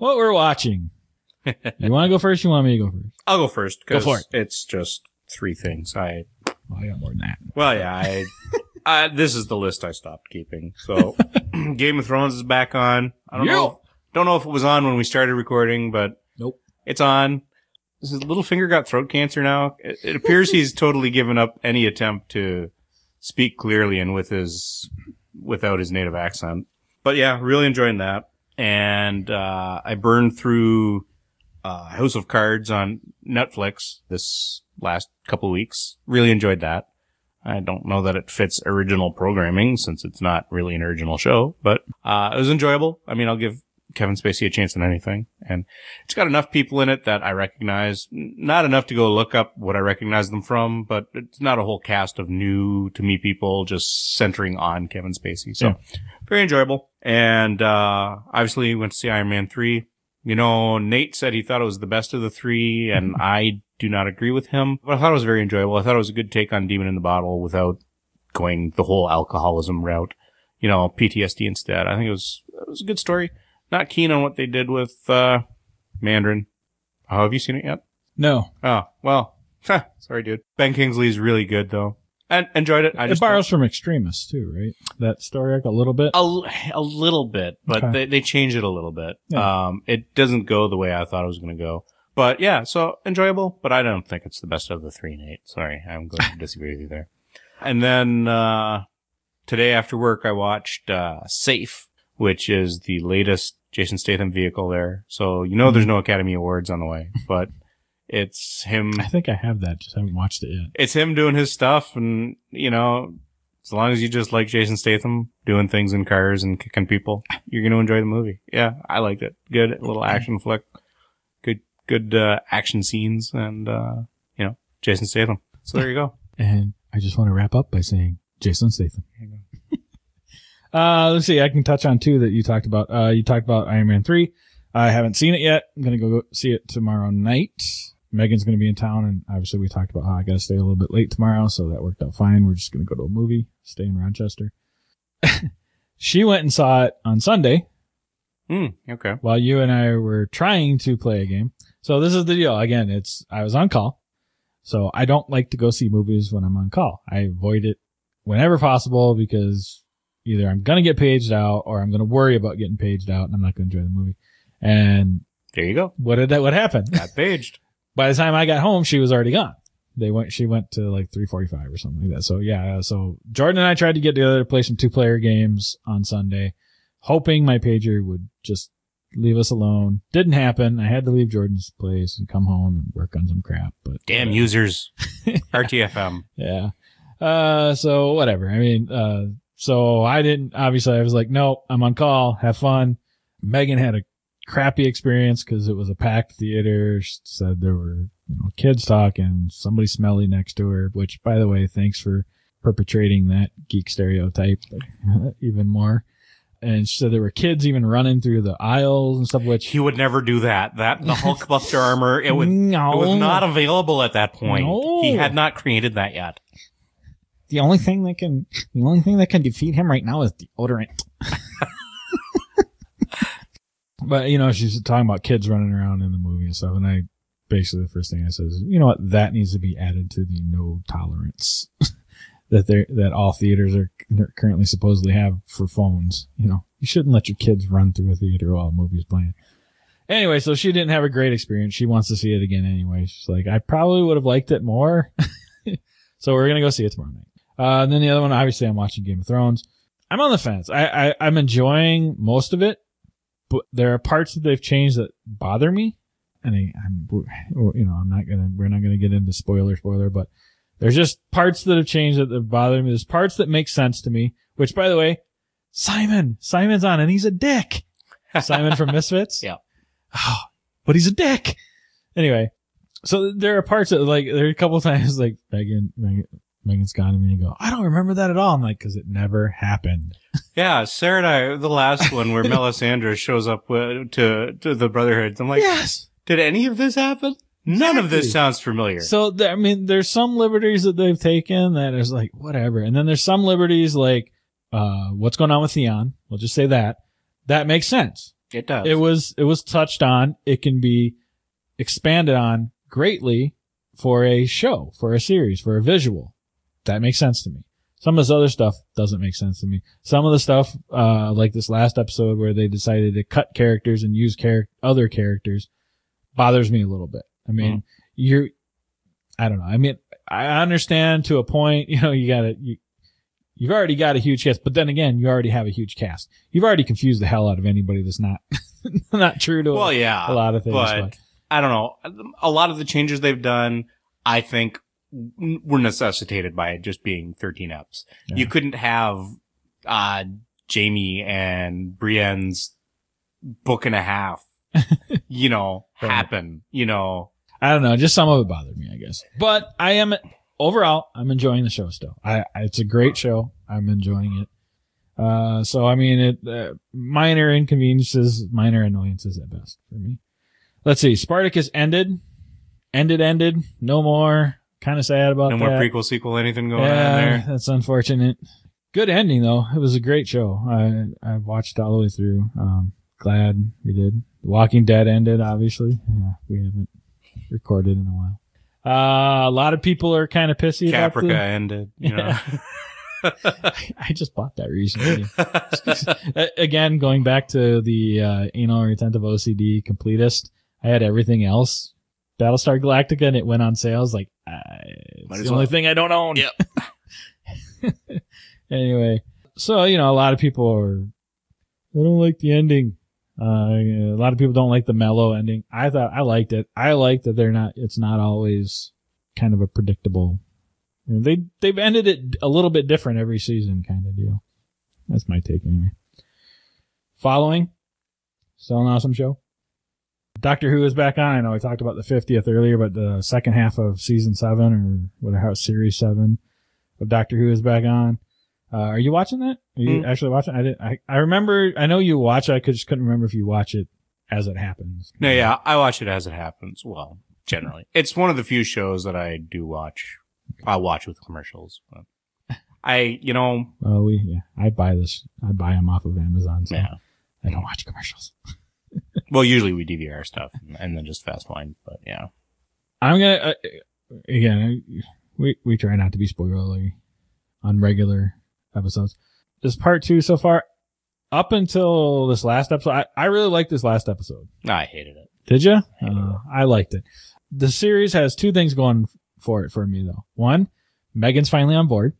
What we're watching. You want to go first? You want me to go first? I'll go first Go because for it. it's just three things. I Well, I got more than that. well, yeah, I, I this is the list I stopped keeping. So, Game of Thrones is back on. I don't know. If, don't know if it was on when we started recording, but Nope. it's on. His Littlefinger got throat cancer now. It, it appears he's totally given up any attempt to speak clearly and with his without his native accent. But yeah, really enjoying that. And uh, I burned through uh, House of Cards on Netflix this last couple weeks. Really enjoyed that. I don't know that it fits original programming since it's not really an original show, but uh, it was enjoyable. I mean, I'll give Kevin Spacey a chance in anything. And it's got enough people in it that I recognize. Not enough to go look up what I recognize them from, but it's not a whole cast of new to me people just centering on Kevin Spacey. So very enjoyable. And, uh, obviously went to see Iron Man 3. You know, Nate said he thought it was the best of the three, and I do not agree with him, but I thought it was very enjoyable. I thought it was a good take on Demon in the Bottle without going the whole alcoholism route. You know, PTSD instead. I think it was, it was a good story. Not keen on what they did with, uh, Mandarin. Oh, have you seen it yet? No, Oh, well, sorry, dude. Ben Kingsley's really good though. And enjoyed it. I it just borrows from Extremis too, right? That story arc a little bit. A little bit, but Okay. they, they change it a little bit. Yeah. Um, it doesn't go the way I thought it was going to go. But yeah, so enjoyable, but I don't think it's the best of the three and eight. Sorry, I'm going to disagree with you there. And then, uh, today after work, I watched, uh, Safe, which is the latest Jason Statham vehicle there. So, you know, there's no Academy Awards on the way, but it's him I think I have that. Just haven't watched it yet. it's him doing his stuff and you know as long as you just like jason statham doing things in cars and kicking people you're gonna enjoy the movie yeah i liked it good little action flick good uh, action scenes and uh you know jason statham so there you go And I just want to wrap up by saying Jason Statham. uh, let's see. I can touch on two that you talked about. Uh, you talked about Iron Man 3. I haven't seen it yet. I'm going to go see it tomorrow night. Megan's going to be in town, and obviously we talked about how I got to stay a little bit late tomorrow, so that worked out fine. We're just going to go to a movie, stay in Rochester. she went and saw it on Sunday Hmm. okay while you and I were trying to play a game. So this is the deal. Again, it's I was on call. So I don't like to go see movies when I'm on call. I avoid it whenever possible because either I'm going to get paged out or I'm going to worry about getting paged out and I'm not going to enjoy the movie. And there you go what did that what happened? got paged By the time I got home, she was already gone. They went she went to like 3:45 or something like that. So yeah, uh, so Jordan and I tried to get together to play some two-player games on Sunday, hoping my pager would just leave us alone. Didn't happen. I had to leave Jordan's place and come home and work on some crap. But damn users rtfm yeah. Uh, so whatever. I mean, uh, so I didn't, obviously I was like, nope, I'm on call. Have fun. Megan had a crappy experience because it was a packed theater. She said there were, you know, kids talking, somebody smelly next to her, which by the way, thanks for perpetrating that geek stereotype even more. And she said there were kids even running through the aisles and stuff, which he would never do that that the hulk buster armor it would no. it was not available at that point No. he had not created that yet the only thing that can the only thing that can defeat him right now is deodorant. but you know, she's talking about kids running around in the movie and stuff, and I basically the first thing I said is, you know what, that needs to be added to the no tolerance that they that all theaters are currently supposedly have for phones. You know, you shouldn't let your kids run through a theater while a movie's playing. Anyway, so she didn't have a great experience. She wants to see it again anyway. She's like, I probably would have liked it more. so we're gonna go see it tomorrow night. Uh, and then the other one, obviously, I'm watching Game of Thrones. I'm on the fence. I, I I'm enjoying most of it, but there are parts that they've changed that bother me. And I, I'm, you know, I'm not gonna, we're not gonna get into spoiler, spoiler, but there's just parts that have changed that have bothered me. There's parts that make sense to me. Which, by the way, Simon, Simon's on, and he's a dick. Simon from Misfits. Yeah. Oh, but he's a dick. Anyway, so there are parts that like there are a couple of times like Megan, Megan Megan's gone to me and go, I don't remember that at all. I'm like, because it never happened. Yeah, Sarah and I, the last one where Melisandre shows up to to the Brotherhood. I'm like, yes. did any of this happen? None of this sounds familiar. So I mean, there's some liberties that they've taken that is like whatever, and then there's some liberties like uh, what's going on with Theon. We'll just say that that makes sense. it does. It was it was touched on. It can be expanded on greatly for a show, for a series, for a visual. That makes sense to me. Some of this other stuff doesn't make sense to me. Some of the stuff, uh, like this last episode where they decided to cut characters and use char- other characters bothers me a little bit. I mean, you're, I don't know. I mean, I understand to a point, you know, you gotta, you, you've already got a huge cast, but then again, you already have a huge cast. You've already confused the hell out of anybody that's not, not true to well, a, yeah, a lot of things. but but- I don't know. A lot of the changes they've done, I think, were necessitated by it just being 13 eps. Yeah. You couldn't have uh Jaime and Brienne's book and a half, you know, happen, you know. I don't know. Just some of it bothered me, I guess. But I am overall, I'm enjoying the show still. I, it's a great show. I'm enjoying it. Uh, so I mean, it uh, minor inconveniences, minor annoyances at best for me. Let's see. Spartacus ended, ended, ended. No more. Kind of sad about No that. more prequel, sequel, anything going yeah, on there. that's unfortunate. Good ending though. It was a great show. I I watched all the way through. Um, glad we did. The Walking Dead ended, obviously. Yeah, we haven't recorded in a while. Uh, a lot of people are kind of pissy about Caprica the, ended, you know. I just bought that recently. Again, going back to the uh, anal retentive OCD completist, I had everything else. Battlestar Galactica, and it went on sale. I was like, uh, it's the as only thing I don't own. Yep. anyway, so you know, a lot of people are. I don't like the ending. Uh, a lot of people don't like the mellow ending. I thought I liked it. I like that they're not. It's not always kind of a predictable. You know, they they've ended it a little bit different every season, kind of deal. That's my take anyway. Following, still an awesome show. Doctor Who is back on. I know I talked about the 50th earlier, but the second half of season seven or whatever, series seven of Doctor Who is back on. Uh, are you watching that? Are you Hmm. actually watching? I did. I, I remember. I know you watch. it. I could just couldn't remember if you watch it as it happens. No, yeah, I watch it as it happens. Well, generally, it's one of the few shows that I do watch. I watch with commercials. But I, you know, Well, we yeah. I buy this. I buy them off of Amazon. So yeah. I don't watch commercials. Well, usually we DVR stuff and then just fast wind. But yeah, I'm gonna uh, again. We we try not to be spoilery on regular episodes. This part two so far, up until this last episode, I, I really liked this last episode. I hated it. Did you? Uh, I liked it. The series has two things going for it for me though. One, Megan's finally on board.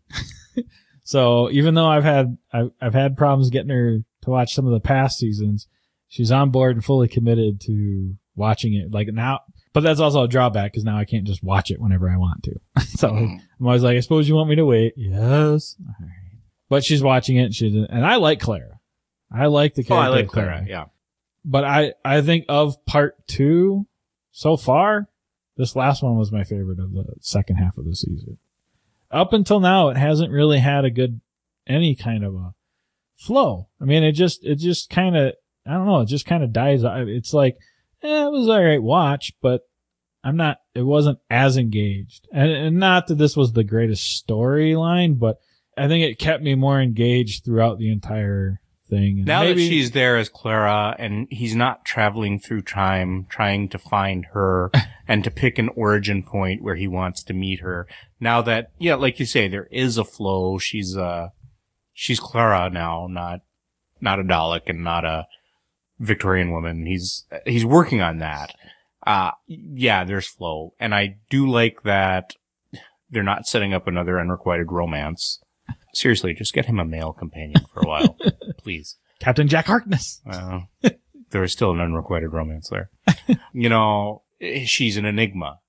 so even though I've had I've, I've had problems getting her to watch some of the past seasons, she's on board and fully committed to watching it. Like now, but that's also a drawback because now I can't just watch it whenever I want to. so I'm always like, I suppose you want me to wait. Yes. All right. But she's watching it. She and I like Clara. I like the character. Oh. I like of Clara Clara. Yeah. but I, I think of part two so far, this last one was my favorite of the second half of the season. Up until now, it hasn't really had a good, any kind of a flow. I mean, it just, it just kind of, I don't know, it just kind of dies. It's like, eh, it was alright watch, but I'm not, it wasn't as engaged. And, and not that this was the greatest storyline, but I think it kept me more engaged throughout the entire thing. And Now maybe- that she's there as Clara and he's not traveling through time trying to find her and to pick an origin point where he wants to meet her. Now that, yeah, like you say, there is a flow. She's, uh, she's Clara now, not, not a Dalek and not a Victorian woman. He's, he's working on that. Uh, yeah, there's flow. And I do like that they're not setting up another unrequited romance. Seriously, just get him a male companion for a while, please. Captain Jack Harkness. There is still an unrequited romance there. you know, she's an enigma,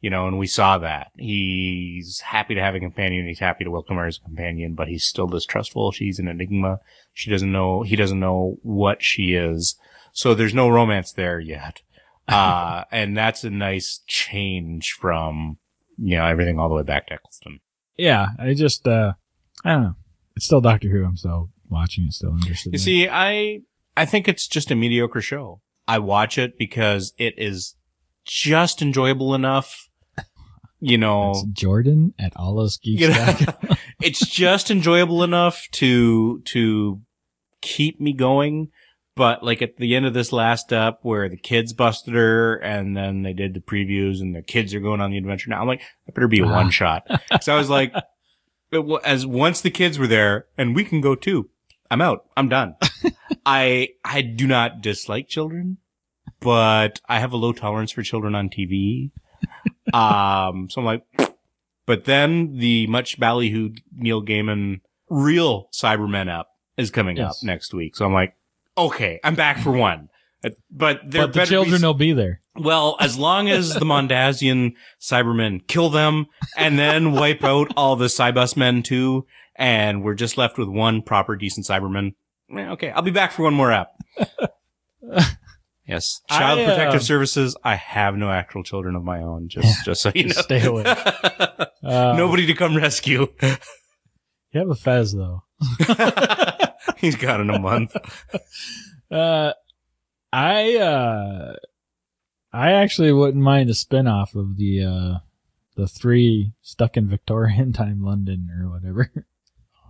you know, and we saw that. He's happy to have a companion. He's happy to welcome her as a companion, but he's still distrustful. She's an enigma. She doesn't know, he doesn't know what she is. So there's no romance there yet. Uh, and that's a nice change from, you know, everything all the way back to Eccleston. Yeah, I just, uh, I don't know. It's still Doctor Who. I'm still watching it, still interested. You in it. see, I I think it's just a mediocre show. I watch it because it is just enjoyable enough. You know, It's Jordan at Allah's Geeks. You know, it's just enjoyable enough to to keep me going. But like at the end of this last up where the kids busted her and then they did the previews and the kids are going on the adventure now, I'm like, I better be a Ah. one shot. So I was like, it as once the kids were there and we can go too, I'm out. I'm done. I, I do not dislike children, but I have a low tolerance for children on TV. Um, so I'm like, but then the much ballyhooed Neil Gaiman real Cybermen up is coming Yes. up next week. So I'm like, okay, I'm back for one. But but the children be, will be there. well, as long as the Mondasian Cybermen kill them and then wipe out all the Cybus men too, and we're just left with one proper decent Cyberman. eh, Okay, I'll be back for one more app. Yes. Child I, uh, Protective Services. I have no actual children of my own. Just, just so you know. Stay away. Uh, Nobody to come rescue. You have a Fez though. He's got in a month. Uh, I uh, I actually wouldn't mind a spin-off of the uh, the three stuck in Victorian time London or whatever.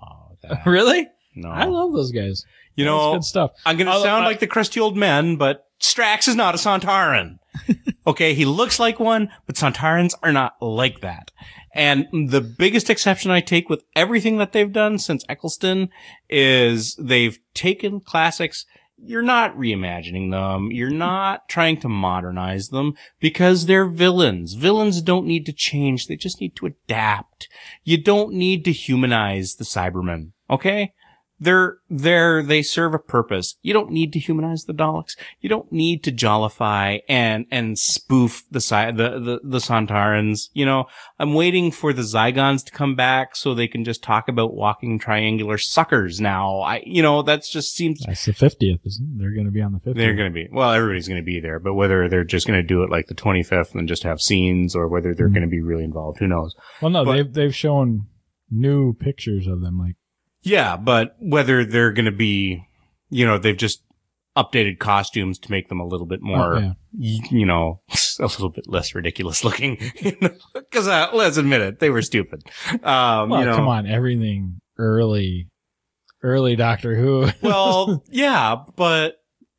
Oh, that- really? no. I love those guys. you That's know, good stuff. I'm going to sound I- like the crusty old men, but Strax is not a Sontaran. okay, he looks like one, but Sontarans are not like that. And the biggest exception I take with everything that they've done since Eccleston is they've taken classics. You're not reimagining them. You're not trying to modernize them because they're villains. Villains don't need to change. They just need to adapt. You don't need to humanize the Cybermen. Okay? They're, they're, they serve a purpose. You don't need to humanize the Daleks. You don't need to jollify and, and spoof the, the, the, the Sontarans. You know, I'm waiting for the Zygons to come back so they can just talk about walking triangular suckers now. I, you know, that's just seems That's the fiftieth, isn't it? They're going to be on the 50th. they're going to be, well, everybody's going to be there, but whether they're just going to do it like the 25th and just have scenes or whether they're Mhm. going to be really involved, who knows? Well, no, but- they've they've shown new pictures of them. Like, Yeah, but whether they're going to be, you know, they've just updated costumes to make them a little bit more, oh, yeah. you know, a little bit less ridiculous looking. Because uh, let's admit it, they were stupid. Um, well, you know, come on, everything early, early Doctor Who. well, yeah, but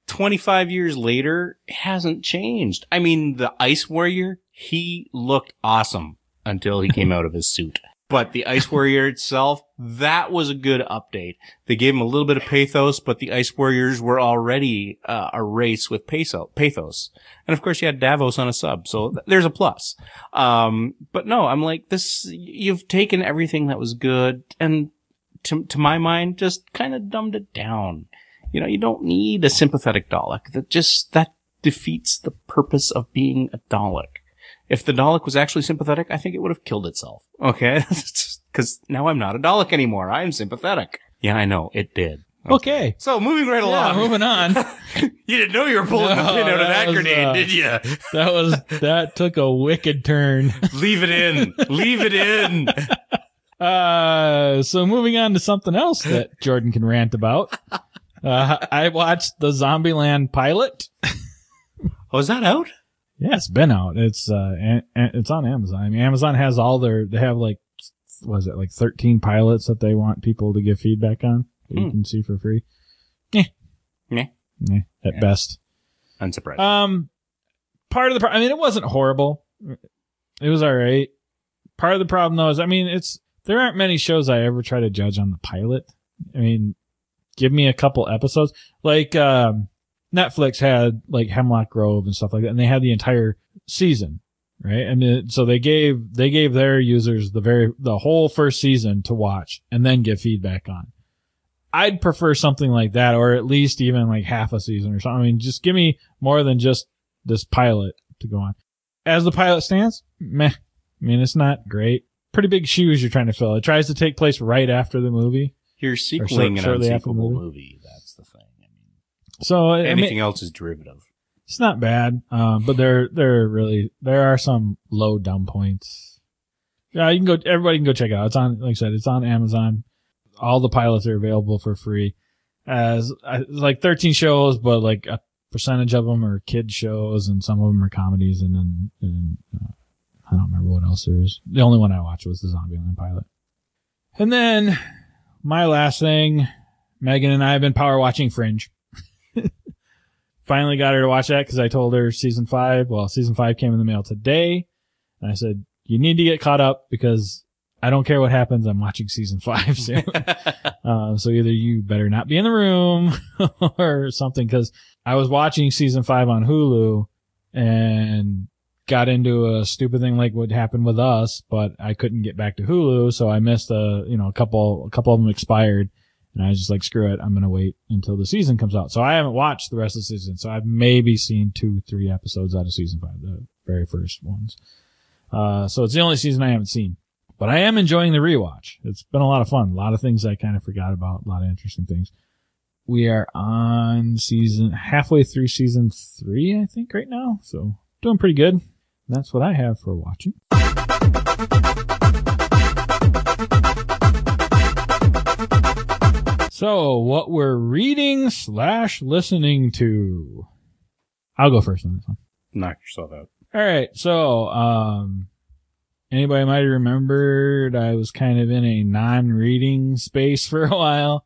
25 years later, hasn't changed. I mean, the Ice Warrior, he looked awesome until he came out of his suit. But the Ice Warrior itself, that was a good update. They gave him a little bit of pathos, but the Ice Warriors were already uh, a race with paso- pathos. And of course, you had Davos on a sub, so th- there's a plus. Um, but no, I'm like, this, you've taken everything that was good and to, to my mind, just kind of dumbed it down. You know, you don't need a sympathetic Dalek. That just, that defeats the purpose of being a Dalek. If the Dalek was actually sympathetic, I think it would have killed itself. Okay? Cause now I'm not a Dalek anymore. I'm sympathetic. Yeah, I know. It did. okay. So moving right Yeah, along. moving on. you didn't know you were pulling the pin out of that that was, grenade, uh, did you? That was that took a wicked turn. Leave it in. Leave it in. Uh, so moving on to something else that Jordan can rant about. Uh, I watched the Zombieland pilot. Oh, that out? Yeah, it's been out. It's uh, a- a- it's on Amazon. I mean, Amazon has all their. They have like, was it like thirteen pilots that they want people to give feedback on that you Hmm. can see for free. Yeah, Meh. yeah, at Yeah. best. Unsurprised. Um, part of the. Pro- I mean, it wasn't horrible. It was all right. Part of the problem though is, I mean, it's there aren't many shows I ever try to judge on the pilot. I mean, give me a couple episodes. Like um, Netflix had like Hemlock Grove and stuff like that, and they had the entire season, right? I mean, so they gave they gave their users the very the whole first season to watch and then give feedback on. I'd prefer something like that, or at least even like half a season or something. I mean, just give me more than just this pilot to go on. As the pilot stands, meh. I mean, it's not great. Pretty big shoes you're trying to fill. It tries to take place right after the movie. You're short- sequeling an shortly after the unsequelable movie. movie. That's the thing. I So I mean, anything else is derivative. it's not bad, um, but there there really there are some low dumb points. Yeah, you can go. Everybody can go check it out. It's on, like I said, it's on Amazon. All the pilots are available for free. As uh, like 13 shows, but like a percentage of them are kid shows, and some of them are comedies, and then and, uh, I don't remember what else there is. The only one I watched was the Zombieland pilot. And then my last thing, Megan and I have been power watching Fringe. Finally got her to watch that because I told her season five. Well, season five came in the mail today, and I said you need to get caught up because I don't care what happens. I'm watching season five soon. uh, so either you better not be in the room or something because I was watching season five on Hulu and got into a stupid thing like what happened with us, but I couldn't get back to Hulu, so I missed a you know a couple a couple of them expired, and I was just like screw it, I'm gonna wait until the season comes out. So I haven't watched the rest of the season, so I've maybe seen two three episodes out of season five, the very first ones. Uh, so it's the only season I haven't seen, but I am enjoying the rewatch. It's been a lot of fun, a lot of things I kind of forgot about, a lot of interesting things. we are on season halfway through season three, I think, right now. So doing pretty good. That's what I have for watching. So what we're reading slash listening to. I'll go first on this one. Knock yourself out. All right. So, um, anybody might have remembered I was kind of in a non-reading space for a while.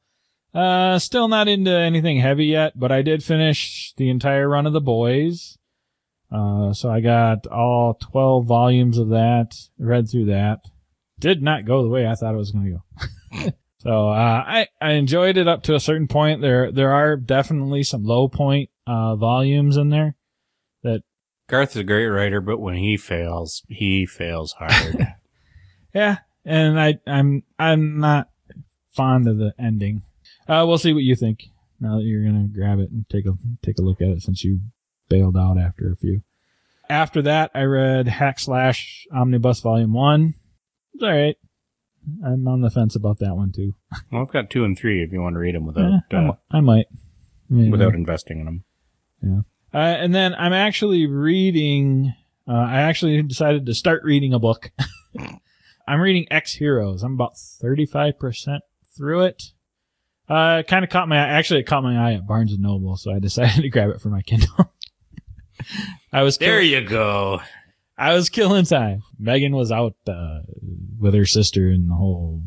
Uh, still not into anything heavy yet, but I did finish the entire run of The Boys. Uh, so I got all 12 volumes of that, read through that. Did not go the way I thought it was going to go. so, uh, I, I enjoyed it up to a certain point. There, there are definitely some low point, uh, volumes in there that Garth is a great writer, but when he fails, he fails hard. Yeah, and I, I'm, I'm not fond of the ending. Uh, we'll see what you think now that you're gonna grab it and take a take a look at it since you bailed out after a few. After that, I read Hack Slash Omnibus Volume One. It's all right. I'm on the fence about that one too. well, I've got two and three if you want to read them without Eh, I, uh, I might. Maybe. without investing in them. Uh, and then I'm actually reading. Uh, I actually decided to start reading a book. I'm reading Ex-Heroes. I'm about 35 percent through it. Uh, it kind of caught my eye. Actually, it caught my eye at Barnes and Noble, so I decided to grab it for my Kindle. I was There kill- you go. I was killing time. Megan was out uh, with her sister and the whole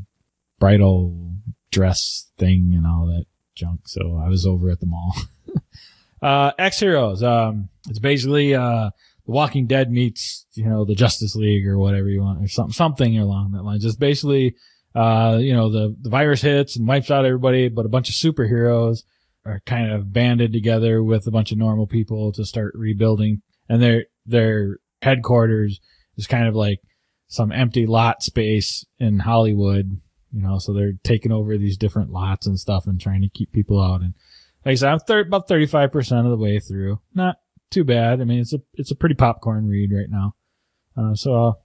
bridal dress thing and all that junk, so I was over at the mall. uh, Ex-Heroes. Um, it's basically uh, The Walking Dead meets you know the Justice League or whatever you want, or something something along that line. Just basically, uh, you know, the the virus hits and wipes out everybody, but a bunch of superheroes are kind of banded together with a bunch of normal people to start rebuilding, and their their headquarters is kind of like some empty lot space in Hollywood, you know, so they're taking over these different lots and stuff and trying to keep people out. And like I said, I'm thir- about 35% of the way through. Not too bad. I mean, it's a, it's a pretty popcorn read right now. Uh, so I'll,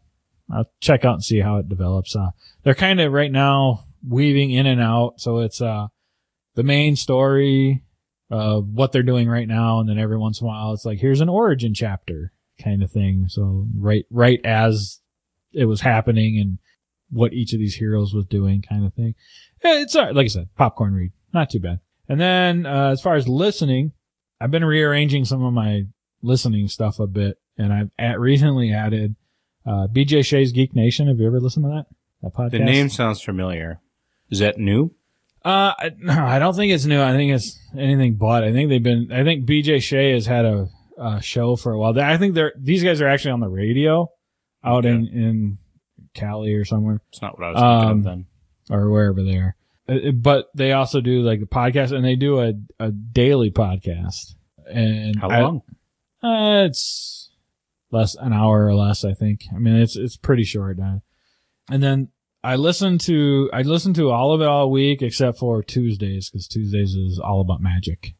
I'll check out and see how it develops. Uh, they're kind of right now weaving in and out. So it's, uh, the main story of what they're doing right now. And then every once in a while, it's like, here's an origin chapter kind of thing. So right, right as it was happening and what each of these heroes was doing kind of thing. It's all right. like I said, popcorn read, not too bad. And then, uh, as far as listening, I've been rearranging some of my listening stuff a bit and I've at, recently added, uh, BJ Shea's Geek Nation. Have you ever listened to that? That podcast? The name sounds familiar. Is that new? Uh, I- no, I don't think it's new. I think it's anything but. I think they've been. I think BJ Shea has had a, a show for a while. I think they're these guys are actually on the radio out in in Cali or somewhere It's not what I was thinking Um, of then. or wherever they are. Uh, But they also do like the podcast, and they do a a daily podcast. And How I- long? uh, it's less an hour or less, I think. I mean, it's it's pretty short. Uh, and then I listened to I listened to all of it all week except for Tuesdays because Tuesdays is all about magic.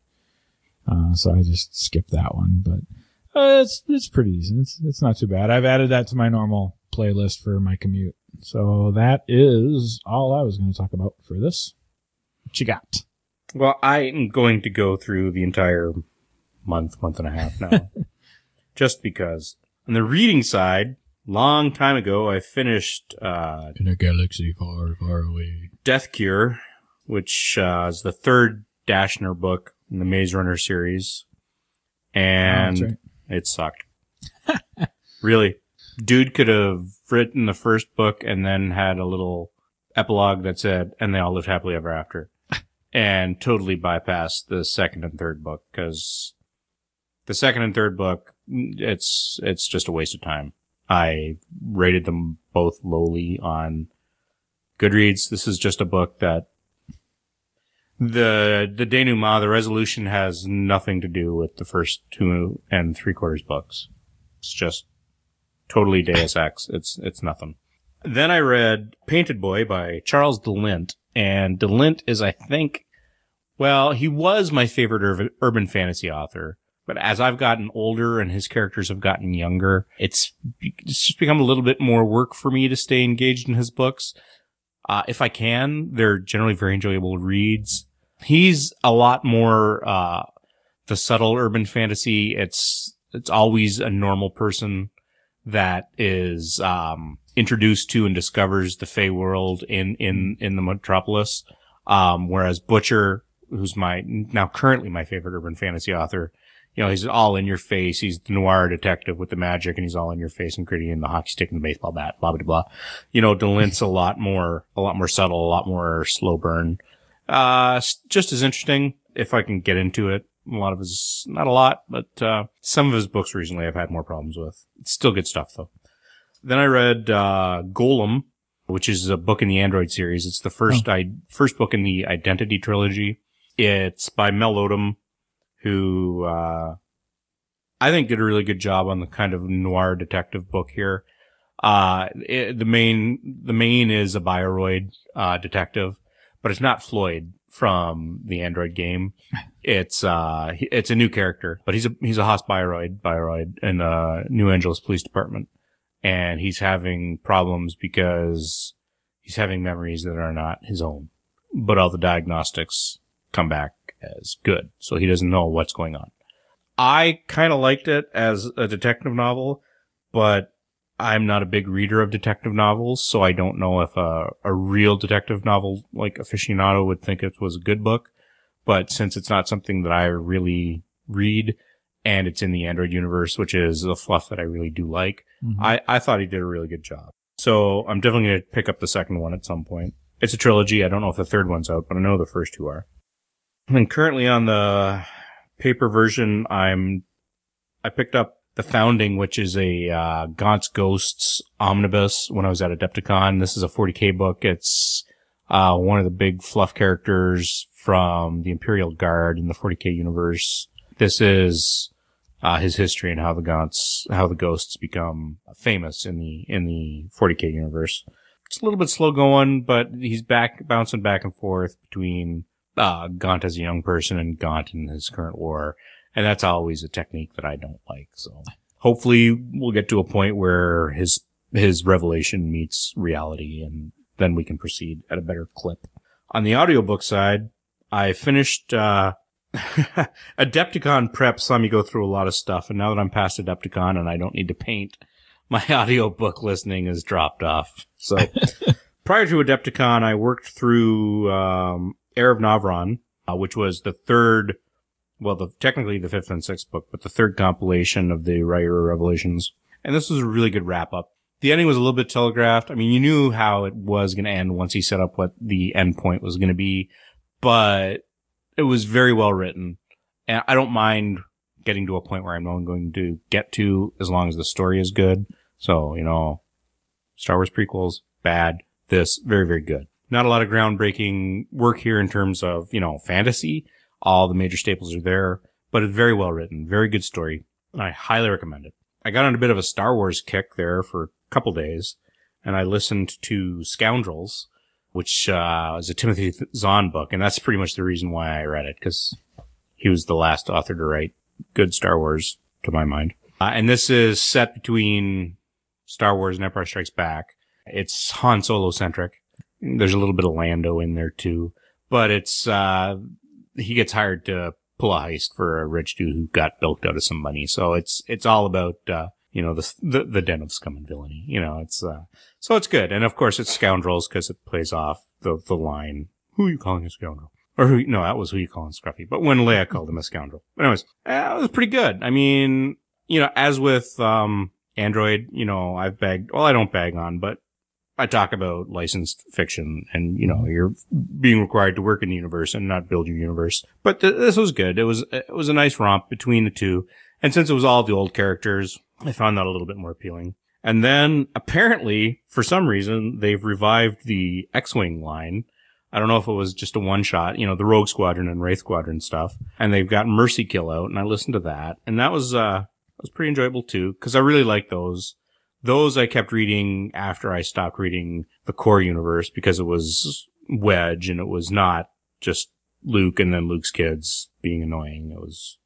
Uh, so I just skipped that one, but uh, it's it's pretty decent. It's it's not too bad. I've added that to my normal playlist for my commute. So that is all I was going to talk about for this. What you got? Well, I'm going to go through the entire month, month and a half now. Just because. On the reading side, long time ago, I finished uh, In a galaxy far, far away. Death Cure, which uh, is the third Dashner book in the Maze Runner series. Oh, and Oh, right. it sucked. really. Dude could have written the first book and then had a little epilogue that said, and they all lived happily ever after. and totally bypassed the second and third book because the second and third book, it's, it's just a waste of time. I rated them both lowly on Goodreads. This is just a book that the the denouement, the resolution has nothing to do with the first two and three quarters books. It's just totally Deus Ex. It's it's nothing. Then I read Painted Boy by Charles de Lint, and de Lint is, I think, well, he was my favorite ur- urban fantasy author. But as I've gotten older and his characters have gotten younger, it's, it's just become a little bit more work for me to stay engaged in his books. Uh, if I can, they're generally very enjoyable reads. He's a lot more, uh, the subtle urban fantasy. It's, it's always a normal person that is, um, introduced to and discovers the Fey world in, in, in the metropolis. Um, whereas Butcher, who's my, now currently my favorite urban fantasy author, you know, he's all in your face. He's the noir detective with the magic and he's all in your face and gritty and the hockey stick and the baseball bat, blah, blah, blah. You know, de Lint's a lot more, a lot more subtle, a lot more slow burn. Uh, just as interesting if I can get into it. A lot of his, not a lot, but, uh, some of his books recently I've had more problems with. It's still good stuff though. Then I read, uh, Golem, which is a book in the Android series. It's the first, I, first book in the Identity trilogy. It's by Mel Odom, who, uh, I think did a really good job on the kind of noir detective book here. Uh, it, the main, the main is a Bioroid, uh, detective, but it's not Floyd from the Android game. It's, uh, it's a new character, but he's a, he's a Haas Bioroid, Bioroid in the New Angeles Police Department. And he's having problems because he's having memories that are not his own, but all the diagnostics come back as good. So he doesn't know what's going on. I kind of liked it as a detective novel, but I'm not a big reader of detective novels, so I don't know if a, a real detective novel like aficionado would think it was a good book. But since it's not something that I really read and it's in the Android universe, which is the fluff that I really do like, Mhm. I, I thought he did a really good job. So I'm definitely going to pick up the second one at some point. It's a trilogy. I don't know if the third one's out, but I know the first two are. And currently on the paper version, I'm, I picked up The Founding, which is a, uh, Gaunt's Ghosts omnibus when I was at Adepticon. This is a 40k book. It's, uh, one of the big fluff characters from the Imperial Guard in the 40k universe. This is, uh, his history and how the Gaunts, how the ghosts become famous in the, in the 40k universe. It's a little bit slow going, but he's back, bouncing back and forth between, uh, Gaunt as a young person and Gaunt in his current war. And that's always a technique that I don't like. So hopefully we'll get to a point where his, his revelation meets reality and then we can proceed at a better clip. On the audiobook side, I finished, uh, Adepticon prep saw me go through a lot of stuff, and now that I'm past Adepticon and I don't need to paint, my audiobook listening has dropped off. So prior to Adepticon, I worked through um, Heir of Novron, uh, which was the third, well, the technically the fifth and sixth book, but the third compilation of the Riyria Revelations. And this was a really good wrap up. The ending was a little bit telegraphed. I mean, you knew how it was going to end once he set up what the end point was going to be, but it was very well written. And I don't mind getting to a point where I'm not going to get to as long as the story is good. So, you know, Star Wars prequels, bad. This, very, very good. Not a lot of groundbreaking work here in terms of, you know, fantasy. All the major staples are there, but it's very well written. Very good story. And I highly recommend it. I got on a bit of a Star Wars kick there for a couple days and I listened to Scoundrels, which, uh, is a Timothy Zahn book. And that's pretty much the reason why I read it because he was the last author to write good Star Wars to my mind. Uh, and this is set between Star Wars and Empire Strikes Back. It's Han Solo centric. There's a little bit of Lando in there too, but it's, uh, he gets hired to pull a heist for a rich dude who got bilked out of some money. So it's, it's all about, uh, you know, the, the, the den of scum and villainy. You know, it's, uh, so it's good. And of course it's scoundrels because it plays off the, the line, who are you calling a scoundrel? Or who, no, that was who you calling Scruffy. But when Leia called him a scoundrel. But anyways, it was pretty good. I mean, you know, as with, um, Android, you know, I've bagged, well, I don't bag on, but I talk about licensed fiction and, you know, you're being required to work in the universe and not build your universe. But th- this was good. It was, it was a nice romp between the two. And since it was all the old characters, I found that a little bit more appealing. And then apparently, for some reason, they've revived the X-Wing line. I don't know if it was just a one shot, you know, the Rogue Squadron and Wraith Squadron stuff. And they've got Mercy Kill out and I listened to that. And that was, uh, that was pretty enjoyable too, cause I really like those. Those I kept reading after I stopped reading the core universe because it was Wedge and it was not just Luke and then Luke's kids being annoying. It was,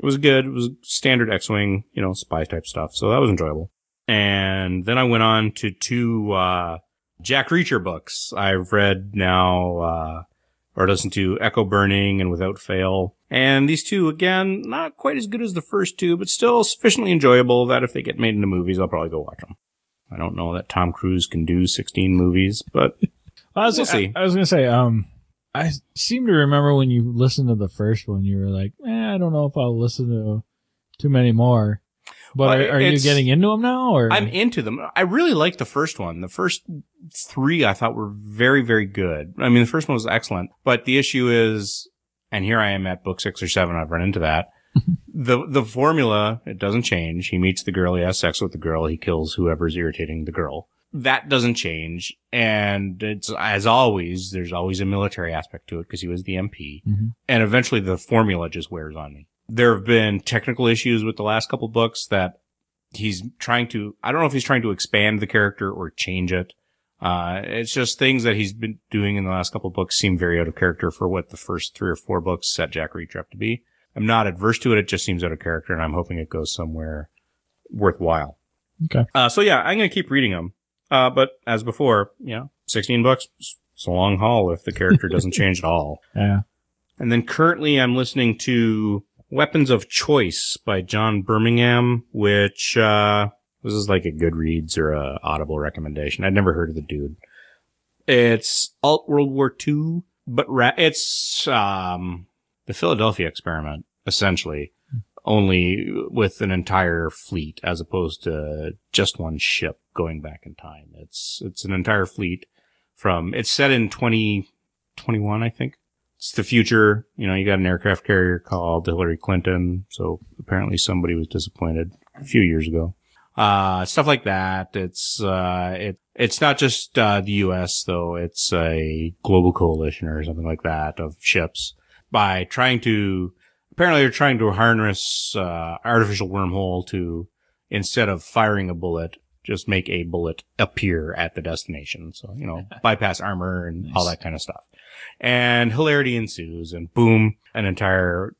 it was good. It was standard X-Wing, you know, spy type stuff. So that was enjoyable. And then I went on to two, uh, Jack Reacher books. I've read now, uh, or listen to Echo Burning and Without Fail. And these two, again, not quite as good as the first two, but still sufficiently enjoyable that if they get made into movies, I'll probably go watch them. I don't know that Tom Cruise can do 16 movies, but I was, We'll see. I, I was gonna say, um, I seem to remember when you listened to the first one, you were like, eh, I don't know if I'll listen to too many more. But are, are you getting into them now, or I'm into them. I really like the first one. The first three I thought were very, very good. I mean, the first one was excellent, but the issue is, and here I am at book six or seven, I've run into that. the, the formula, it doesn't change. He meets the girl, he has sex with the girl, he kills whoever's irritating the girl. That doesn't change. And it's, as always, there's always a military aspect to it because he was the MP. Mhm. And eventually the formula just wears on me. There have been technical issues with the last couple books that he's trying to I don't know if he's trying to expand the character or change it. Uh, it's just things that he's been doing in the last couple of books seem very out of character for what the first three or four books set Jack Reacher up to be. I'm not adverse to it. It just seems out of character and I'm hoping it goes somewhere worthwhile. Okay. Uh, so yeah, I'm going to keep reading them. Uh, but as before, you know, 16 bucks, it's a long haul if the character doesn't change at all. yeah, And then currently I'm listening to Weapons of Choice by John Birmingham, which, uh, this is like a Goodreads or a Audible recommendation. I'd never heard of the dude. It's alt World War II, but ra- it's, um, the Philadelphia experiment, essentially, only with an entire fleet as opposed to just one ship going back in time. It's, it's an entire fleet from, it's set in 2021, I think it's the future. You know, you got an aircraft carrier called Hillary Clinton. So apparently somebody was disappointed a few years ago. Uh, stuff like that. It's, uh, it, it's not just, uh, the U.S. though. It's a global coalition or something like that of ships by trying to, apparently they're trying to harness, uh, artificial wormhole to, instead of firing a bullet, just make a bullet appear at the destination. So, you know, bypass armor and all that kind of stuff and hilarity ensues and boom, an entire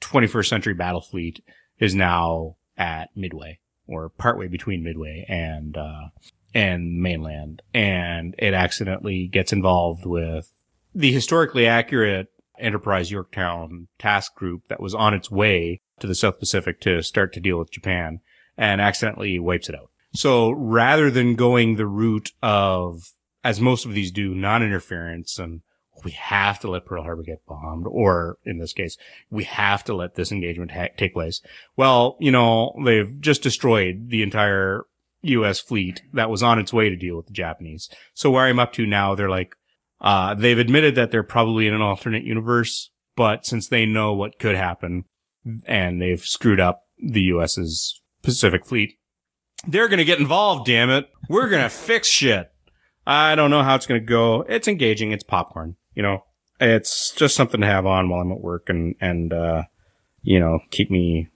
21st century battle fleet is now at Midway or partway between Midway and, uh, and mainland. And it accidentally gets involved with the historically accurate Enterprise Yorktown task group that was on its way to the South Pacific to start to deal with Japan and accidentally wipes it out. So rather than going the route of, as most of these do, non-interference and we have to let Pearl Harbor get bombed, or in this case, we have to let this engagement ha- take place. Well, you know, they've just destroyed the entire U.S. fleet that was on its way to deal with the Japanese. So where I'm up to now, they're like, uh, they've admitted that they're probably in an alternate universe, but since they know what could happen and they've screwed up the U.S.'s Pacific fleet, they're going to get involved, damn it. We're going to fix shit. I don't know how it's going to go. It's engaging. It's popcorn. You know, it's just something to have on while I'm at work and, and, uh, you know, keep me,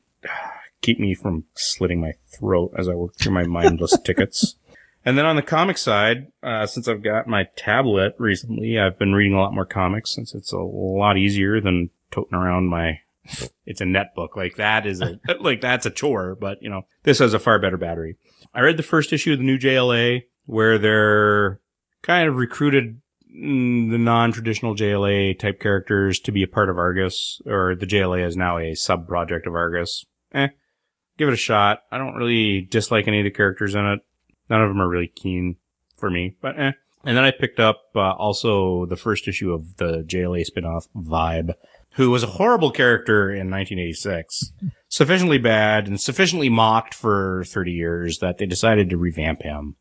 keep me from slitting my throat as I work through my mindless tickets. And then on the comic side, uh, since I've got my tablet recently, I've been reading a lot more comics since it's a lot easier than toting around my, it's a net book. Like that is a, like that's a chore, but you know, this has a far better battery. I read the first issue of the new JLA where they're kind of recruited the non-traditional JLA type characters to be a part of Argus, or the JLA is now a sub project of Argus. Eh, give it a shot. I don't really dislike any of the characters in it. None of them are really keen for me, but eh. And then I picked up uh, also the first issue of the JLA spinoff Vibe, who was a horrible character in 1986, sufficiently bad and sufficiently mocked for 30 years that they decided to revamp him.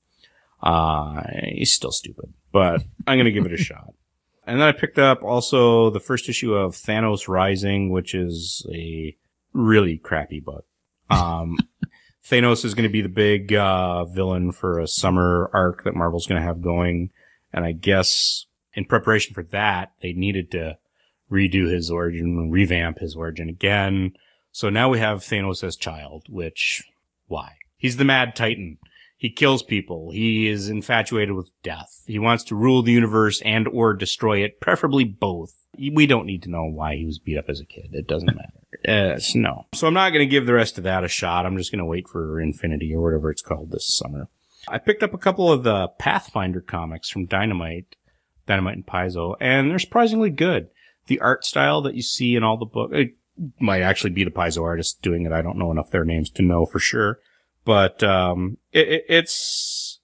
Uh, he's still stupid, but I'm going to give it a shot. And then I picked up also the first issue of Thanos Rising, which is a really crappy book. Um, Thanos is going to be the big, uh, villain for a summer arc that Marvel's going to have going. And I guess in preparation for that, they needed to redo his origin, revamp his origin again. So now we have Thanos as child, which, why? He's the mad titan. He kills people. He is infatuated with death. He wants to rule the universe and or destroy it, preferably both. We don't need to know why he was beat up as a kid. It doesn't matter. Uh, no. So I'm not going to give the rest of that a shot. I'm just going to wait for Infinity or whatever it's called this summer. I picked up a couple of the Pathfinder comics from Dynamite Dynamite and Paizo, and they're surprisingly good. The art style that you see in all the book it might actually be the Paizo artist doing it. I don't know enough their names to know for sure, but um, it, it, it's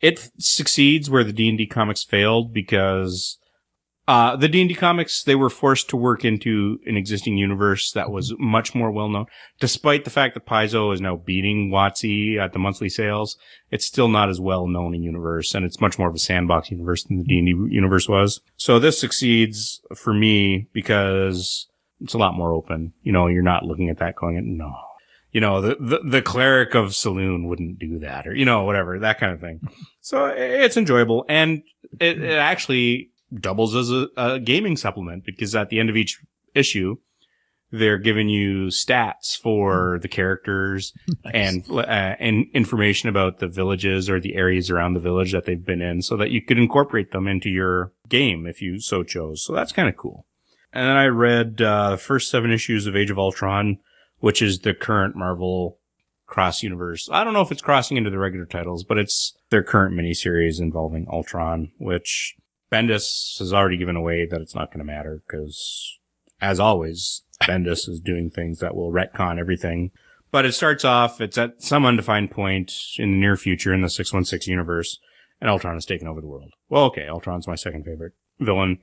it succeeds where the D and D comics failed because uh, the D&D comics, they were forced to work into an existing universe that was much more well known. Despite the fact that Paizo is now beating WotC at the monthly sales, it's still not as well known a universe, and it's much more of a sandbox universe than the D&D universe was. So this succeeds for me because it's a lot more open. You know, you're not looking at that going, no. You know, the, the, the cleric of Saloon wouldn't do that, or, you know, whatever, that kind of thing. So it's enjoyable, and it, it actually doubles as a, a gaming supplement because at the end of each issue, they're giving you stats for the characters and uh, and information about the villages or the areas around the village that they've been in, so that you could incorporate them into your game if you so chose. So that's kind of cool. And then I read uh, the first seven issues of Age of Ultron, which is the current Marvel cross universe. I don't know if it's crossing into the regular titles, but it's their current miniseries involving Ultron, which Bendis has already given away that it's not going to matter because, as always, Bendis is doing things that will retcon everything. But it starts off, it's at some undefined point in the near future in the 616 universe, and Ultron has taken over the world. Well, okay, Ultron's my second favorite villain.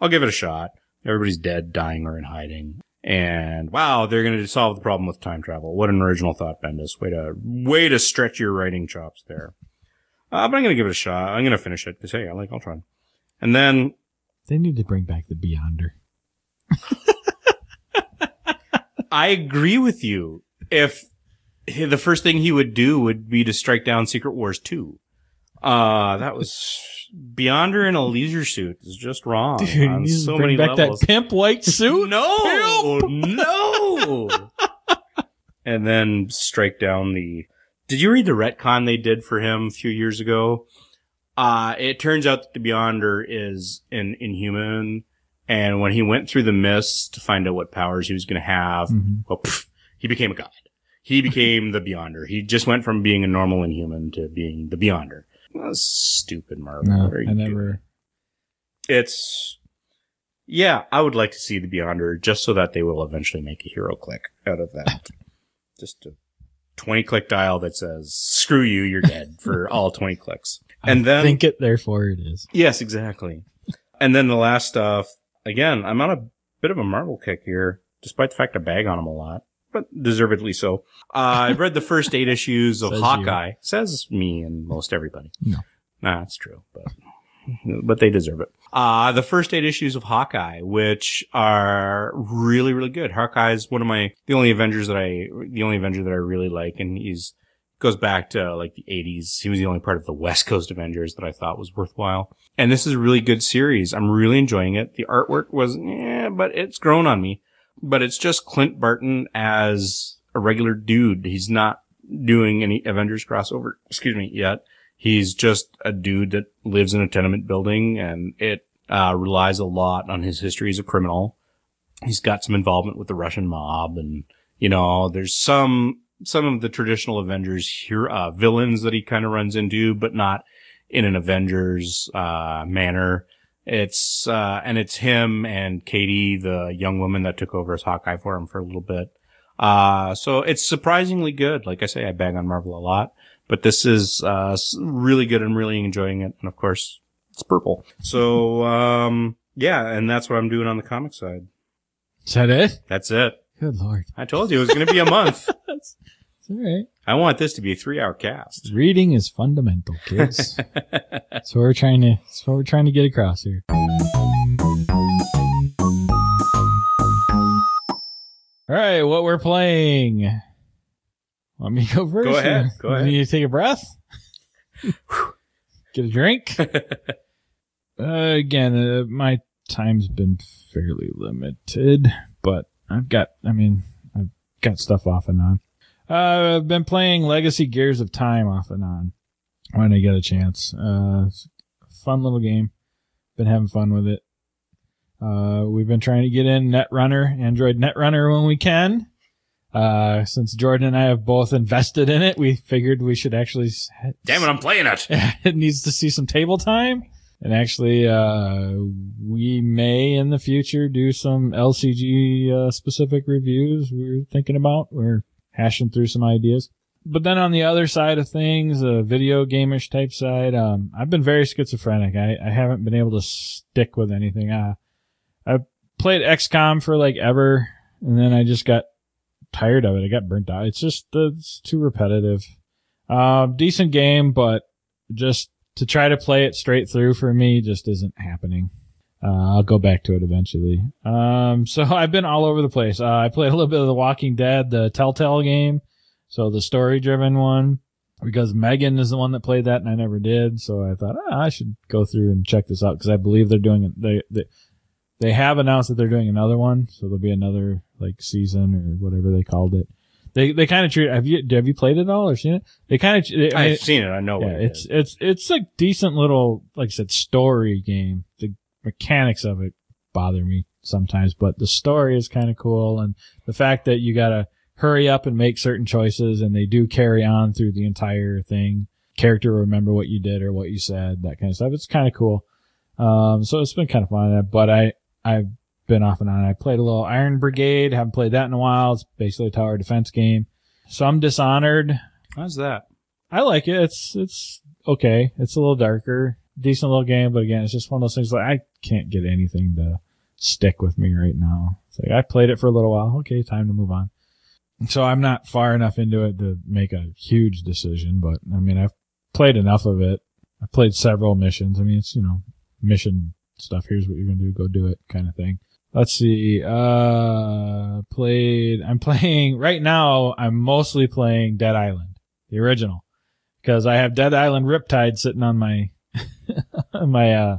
I'll give it a shot. Everybody's dead, dying, or in hiding. And wow, they're going to solve the problem with time travel. What an original thought, Bendis. Way to, way to stretch your writing chops there. Uh, but I'm going to give it a shot. I'm going to finish it because, hey, I like Ultron. And then They need to bring back the Beyonder. I agree with you. If the first thing he would do would be to strike down Secret Wars 2. Uh, that was Beyonder in a leisure suit is just wrong Dude, on so bring many back levels. that pimp white suit. No, no. and then strike down the. Did you read the retcon they did for him a few years ago? Uh, it turns out that the Beyonder is an inhuman. And when he went through the mist to find out what powers he was going to have, Mhm. well, pff, he became a god. He became the Beyonder. He just went from being a normal inhuman to being the Beyonder. That's stupid, Marvel. No, I doing? never. it's yeah, I would like to see the Beyonder just so that they will eventually make a hero click out of that. just a 20 click dial that says, screw you, you're dead for all 20 clicks. And I then, think it, therefore it is. yes, exactly. And then the last stuff, again, I'm on a bit of a Marvel kick here, despite the fact I bag on them a lot, but deservedly so. Uh, I've read the first eight issues of Says. Hawkeye. Says me and most everybody. No. Nah, it's true, but but they deserve it. Uh, the first eight issues of Hawkeye, which are really, really good. Hawkeye is one of my, the only Avengers that I, the only Avenger that I really like. And he's, goes back to like the 80s. He was the only part of the West Coast Avengers that I thought was worthwhile. And this is a really good series. I'm really enjoying it. The artwork was, yeah, but it's grown on me. But it's just Clint Barton as a regular dude. He's not doing any Avengers crossover, excuse me, yet. He's just a dude that lives in a tenement building and it uh, relies a lot on his history as a criminal. He's got some involvement with the Russian mob and, you know, there's some, some of the traditional Avengers here, uh, villains that he kind of runs into, but not in an Avengers, uh, manner. It's, uh, and it's him and Katie, the young woman that took over as Hawkeye for him for a little bit. Uh, so it's surprisingly good. Like I say, I bang on Marvel a lot, but this is, uh, really good. I'm really enjoying it. And of course, it's purple. So, um, yeah, and that's what I'm doing on the comic side. Is that it? That's it. Good lord. I told you it was going to be a month. All right. I want this to be a three hour cast. Reading is fundamental, kids. that's what we're trying to. That's what we're trying to get across here. All right, what we're playing. Let me go first? Go ahead, go ahead. Need to take a breath. Get a drink. Uh, again, uh, my time's been fairly limited, but I've got, I mean, I've got stuff off and on. Uh, I've been playing Legacy Gears of Time off and on when I get a chance. Uh, a fun little game. Been having fun with it. Uh, we've been trying to get in Netrunner, Android Netrunner when we can. Uh, since Jordan and I have both invested in it, we figured we should actually, Damn it, I'm playing it. it needs to see some table time. And actually, uh, we may in the future do some LCG uh, specific reviews. We're thinking about. We're hashing through some ideas. But then on the other side of things, a video gamish type side, um, I've been very schizophrenic. I, I haven't been able to stick with anything. Uh, I played XCOM for like ever, and then I just got tired of it. I got burnt out. It's just it's too repetitive. Uh, decent game, but just to try to play it straight through for me just isn't happening. Uh, I'll go back to it eventually. Um, so I've been all over the place. Uh, I played a little bit of The Walking Dead, the Telltale game. So the story driven one, because Megan is the one that played that and I never did. So I thought, ah, I should go through and check this out because I believe they're doing it. They, they, they have announced that they're doing another one. So there'll be another like season or whatever they called it. They, they kind of treat, have you, have you played it all or seen it? They kind of, I I've seen it. I know. yeah, what it it's is. it's it's a decent little, like I said, story game. The mechanics of it bother me sometimes, but the story is kind of cool, and the fact that you gotta hurry up and make certain choices, and they do carry on through the entire thing. Character remember what you did or what you said, that kind of stuff. It's kind of cool. Um, so it's been kind of fun, but I I've been off and on. I played a little Iron Brigade. Haven't played that in a while. It's basically a tower defense game. Some Dishonored. How's that? I like it. It's it's okay. It's a little darker, decent little game, but again, it's just one of those things like I can't get anything to stick with me right now. It's like I played it for a little while. Okay, time to move on. So I'm not far enough into it to make a huge decision, but I mean I've played enough of it. I played several missions. I mean it's you know mission stuff. Here's what you're gonna do. Go do it, kind of thing. Let's see. Uh, played. I'm playing right now. I'm mostly playing Dead Island, the original, because I have Dead Island Riptide sitting on my my uh,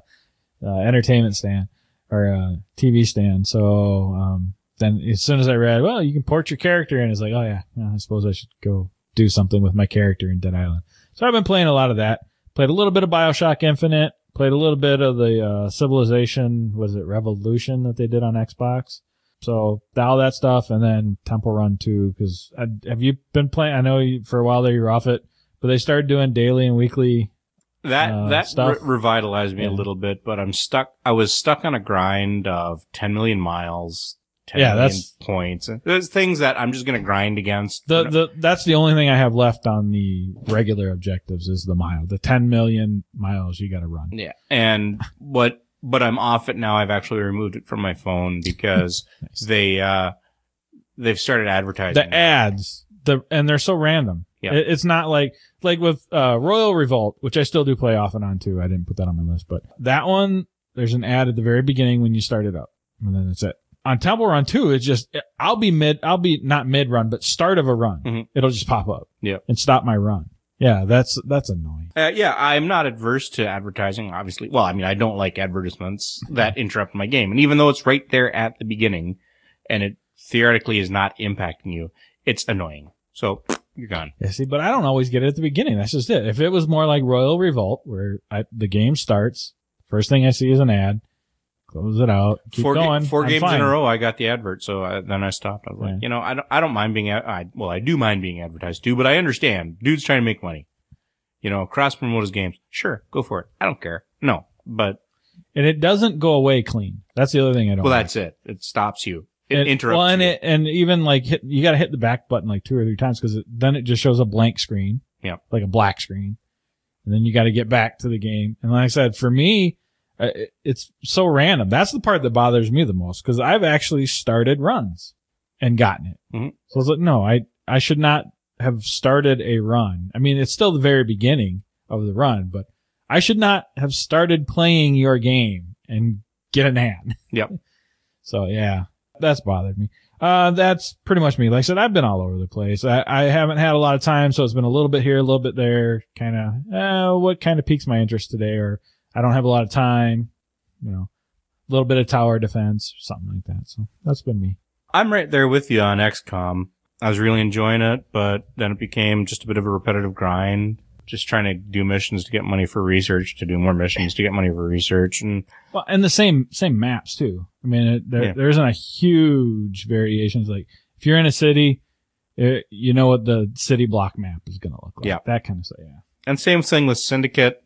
uh, entertainment stand or uh, TV stand. So um, then as soon as I read, well, you can port your character in, it's like, oh yeah, I suppose I should go do something with my character in Dead Island. So I've been playing a lot of that. Played a little bit of Bioshock Infinite. Played a little bit of the uh, Civilization, was it Revolution that they did on Xbox? So all that stuff, and then Temple Run 2. Because have you been playing? I know you, for a while there you were off it, but they started doing daily and weekly. That uh, that stuff. re- revitalized me Yeah. a little bit, but I'm stuck. I was stuck on a grind of 10 million miles, 10 Yeah, million that's- points. There's things that I'm just gonna grind against. The the that's the only thing I have left on the regular objectives is the mile, the 10 million miles you got to run. yeah, and what? But I'm off it now. I've actually removed it from my phone because Nice. they uh they've started advertising the ads the and they're so random Yeah. It- it's not like like with uh royal revolt which i still do play off and on too i didn't put that on my list but that one there's an ad at the very beginning when you start it up and then that's it on temple run 2 it's just i'll be mid i'll be not mid run but start of a run Mhm. it'll just pop up Yep. and stop my run yeah that's that's annoying Uh, yeah, I'm not adverse to advertising, obviously. Well, I mean, I don't like advertisements that interrupt my game. And even though it's right there at the beginning and it theoretically is not impacting you, it's annoying. So you're gone. yeah see but i don't always get it at the beginning that's just it if it was more like royal revolt where I, the game starts first thing i see is an ad close it out keep four ga- going four I'm games in a row, I got the advert. So I, then I stopped. I was Yeah. like, you know, I don't, I don't mind being, a- I, well, I do mind being advertised too, but I understand. Dude's trying to make money. You know, cross promote his games. Sure, go for it. I don't care. No, but and it doesn't go away clean. That's the other thing I don't. well, like. that's it. It stops you. It, It- interrupts Well, and it and even like hit, you got to hit the back button like two or three times because then it just shows a blank screen. Yeah. like a black screen, and then you got to get back to the game. And like I said, for me, uh, it- it's so random. That's the part that bothers me the most because I've actually started runs and gotten it. Mhm. So I was like, no, I I should not have started a run. I mean, it's still the very beginning of the run, but I should not have started playing your game and get an ad. Yep. So yeah, that's bothered me. Uh, that's pretty much me. Like I said, I've been all over the place. I, I haven't had a lot of time, so it's been a little bit here, a little bit there. Kind of, uh, what kind of piques my interest today, or I don't have a lot of time. You know, a little bit of tower defense, something like that. So that's been me. I'm right there with you on XCOM. I was really enjoying it, but then it became just a bit of a repetitive grind. Just trying to do missions to get money for research, to do more missions to get money for research, and Well, and the same same maps too. I mean, it, there Yeah. there isn't a huge variations. Like if you're in a city, it, you know what the city block map is going to look like. Yeah. that kind of stuff. Yeah. and same thing with Syndicate.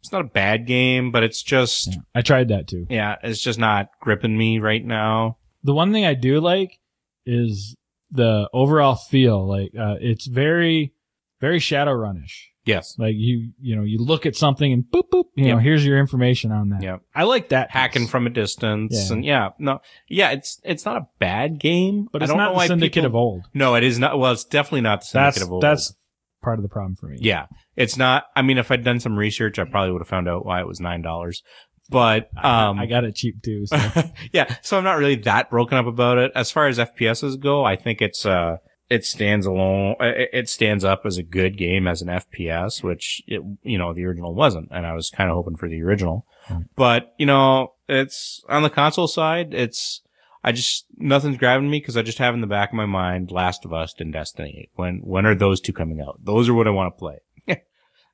It's not a bad game, but it's just Yeah. I tried that too. yeah, it's just not gripping me right now. The one thing I do like is the overall feel. Like uh, it's very, very shadow Shadowrunish. Yes. Like you, you know, you look at something and boop boop. You know, here's your information on that. Yeah. I like that Hacking piece. from a distance Yeah. and yeah, no, yeah, it's it's not a bad game, but I it's don't not know the why Syndicate people- of old. No, it is not. Well, it's definitely not the Syndicate That's of Old. that's part of the problem for me. Yeah, it's not. I mean, if I'd done some research, I probably would have found out why it was nine dollars. But um, I got it cheap too. So. yeah, so I'm not really that broken up about it. As far as FPSs go, I think it's uh, it stands alone. It, stands up as a good game as an FPS, which it, you know the original wasn't, and I was kind of hoping for the original. Hmm. But you know, it's on the console side. It's I just nothing's grabbing me because I just have in the back of my mind Last of Us and Destiny. When when are those two coming out? Those are what I want to play.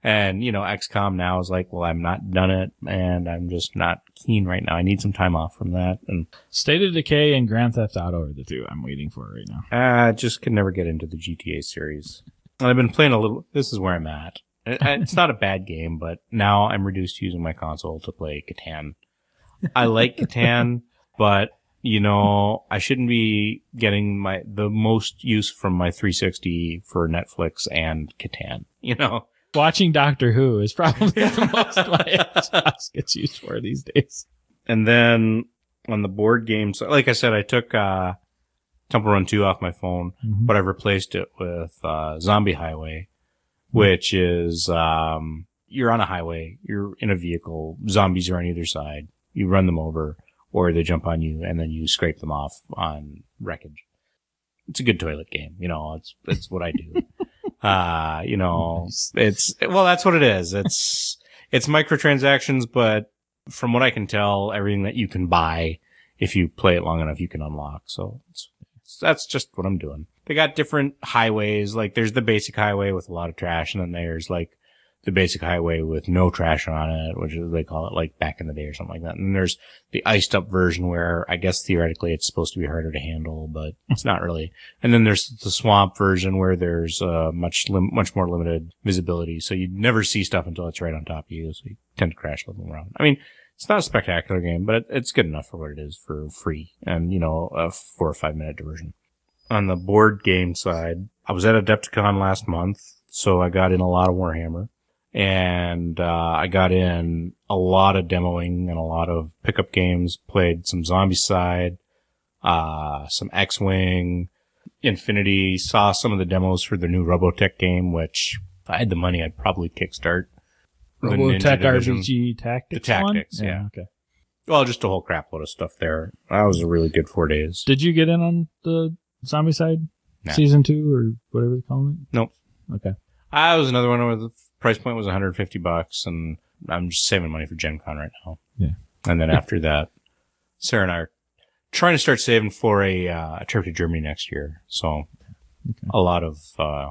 And you know, XCOM now is like, well, I'm not done it, and I'm just not keen right now. I need some time off from that, and State of Decay and Grand Theft Auto are the two I'm waiting for right now. I just can never get into the GTA series. And I've been playing a little. This is where I'm at. It's not a bad game, but now I'm reduced to using my console to play Catan. I like Catan, but you know, I shouldn't be getting my the most use from my 360 for Netflix and Catan. You know, Watching Doctor Who is probably the most my Xbox gets used for these days. and then on the board games, like I said, I took uh, Temple Run 2 off my phone. Mhm. but I've replaced it with uh, Zombie Highway, which is um, you're on a highway, you're in a vehicle, zombies are on either side, you run them over, or they jump on you, and then you scrape them off on wreckage. It's a good toilet game, you know. It's it's what I do. uh, you know, it's well, that's what it is. It's it's microtransactions, but from what I can tell, everything that you can buy, if you play it long enough, you can unlock. So it's, that's just what I'm doing. They got different highways. Like there's the basic highway with a lot of trash, and then there's like the basic highway with no trash on it, which is, they call it like back in the day or something like that. And then there's the iced up version where I guess theoretically it's supposed to be harder to handle, but it's not really. And then there's the swamp version where there's uh, much lim- much more limited visibility, so you never see stuff until it's right on top of you, so you tend to crash a little around. I mean, it's not a spectacular game, but it, it's good enough for what it is for free and you know a four or five minute diversion. On the board game side, I was at Adepticon last month, so I got in a lot of Warhammer and uh, I got in a lot of demoing and a lot of pickup games. Played some Zombicide, uh, some X-wing, Infinity. Saw some of the demos for the new Robotech game, which if I had the money, I'd probably kickstart. Robotech. RPG Tactics. The? Tactics, yeah. Okay. Well, just a whole crap load of stuff there. That was a really good four days. Did you get in on the Zombicide Nah. season two or whatever they call it? Nope. Okay. I was another one the price point was 150 bucks, and I'm just saving money for Gen Con right now. Yeah. And then after that, Sarah and I are trying to start saving for a, uh, a trip to Germany next year. So Okay. a lot of, uh,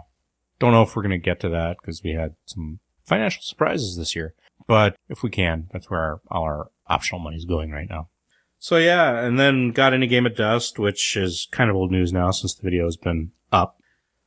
don't know if we're going to get to that because we had some financial surprises this year. But if we can, that's where our, all our optional money is going right now. So yeah, and then got in a game of Dust, which is kind of old news now since the video has been up.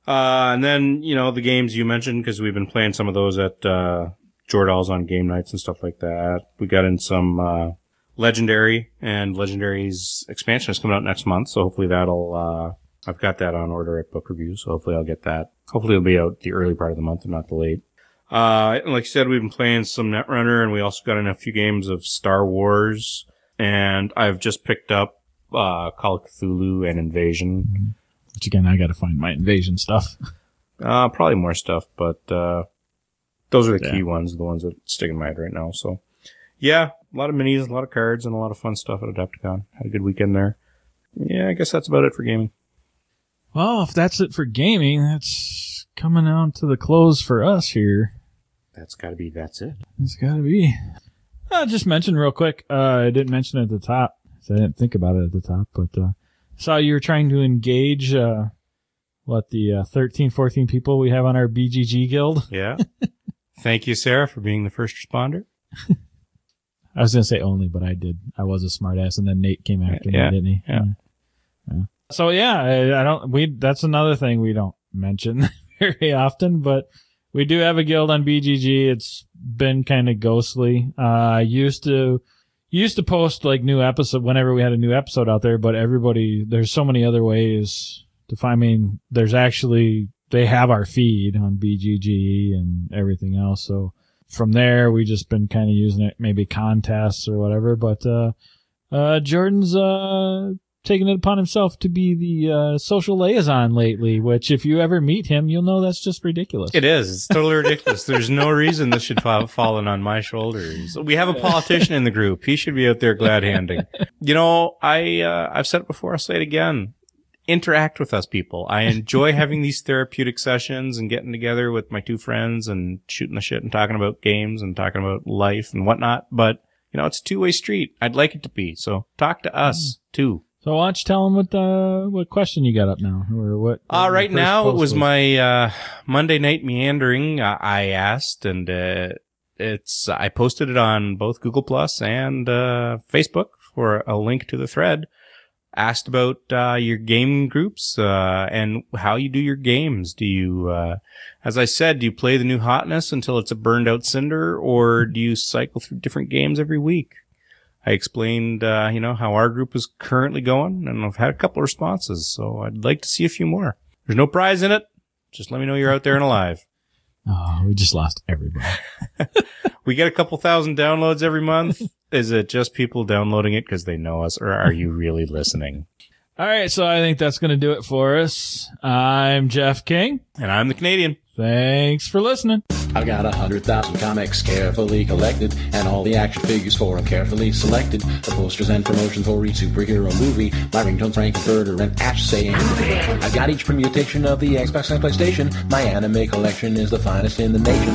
Uh, and then, you know, the games you mentioned, because we've been playing some of those at, uh, Jordal's on game nights and stuff like that. We got in some, uh, Legendary, and Legendary's expansion is coming out next month, so hopefully that'll, uh, I've got that on order at Book Review, so hopefully I'll get that. Hopefully it'll be out the early part of the month and not the late. Uh, and like I said, we've been playing some Netrunner, and we also got in a few games of Star Wars, and I've just picked up, uh, Call of Cthulhu and Invasion. Which again, I got to find my invasion stuff. Uh, probably more stuff, but, uh, those are the Yeah. key ones, the ones that stick in my head right now. So, yeah, a lot of minis, a lot of cards, and a lot of fun stuff at Adepticon. Had a good weekend there. Yeah, I guess that's about it for gaming. Well, if that's it for gaming, that's coming out to the close for us here. That's gotta be, that's it. It's got to be. I'll just mention real quick. Uh, I didn't mention it at the top, so I didn't think about it at the top, but uh, saw you were trying to engage uh, what the uh, 13, 14 people we have on our BGG guild. Yeah. Thank you, Sarah, for being the first responder. I was gonna say only, but I did. I was a smartass, and then Nate came after Yeah, me, didn't he? yeah. Yeah. So yeah, I, I don't. We that's another thing we don't mention very often, but we do have a guild on BGG. It's been kind of ghostly. Uh, I used to used to post like new episode whenever we had a new episode out there, but everybody there's so many other ways to find. I mean, there's actually they have our feed on BGG and everything else. So from there, we just been kind of using it, maybe contests or whatever. But uh, uh, Jordan's uh, taken it upon himself to be the uh, social liaison lately. Which, if you ever meet him, you'll know that's just ridiculous. It is. It's totally ridiculous. There's no reason this should have fallen on my shoulders. We have a politician in the group. He should be out there glad handing. You know, I uh, I've said it before. I'll say it again. Interact with us, people. I enjoy having these therapeutic sessions and getting together with my two friends and shooting the shit and talking about games and talking about life and whatnot. But you know, it's a two way street. I'd like it to be. So talk to us too. So why don't you tell them what uh, what question you got up now, or what? Uh, right now, it post was my uh, Monday night meandering. Uh, I asked, and uh, it's I posted it on both Google Plus and uh, Facebook for a link to the thread. Asked about uh, your game groups uh, and how you do your games. Do you, uh, as I said, do you play the new hotness until it's a burned out cinder, or do you cycle through different games every week? I explained, uh, you know, how our group is currently going, and I've had a couple of responses, so I'd like to see a few more. There's no prize in it. Just let me know you're out there and alive. Oh, we just lost everybody. We get a couple thousand downloads every month. is it just people downloading it because they know us, or are you really listening? All right, so I think that's going to do it for us. I'm Jeff King. And I'm the Canadian. Thanks for listening. I've got a hundred thousand comics carefully collected, and all the action figures for 'em carefully selected. The posters and promotions for each superhero movie. My ringtones, Frankenfurter, and Ash saying. I've got each permutation of the Xbox and PlayStation. My anime collection is the finest in the nation.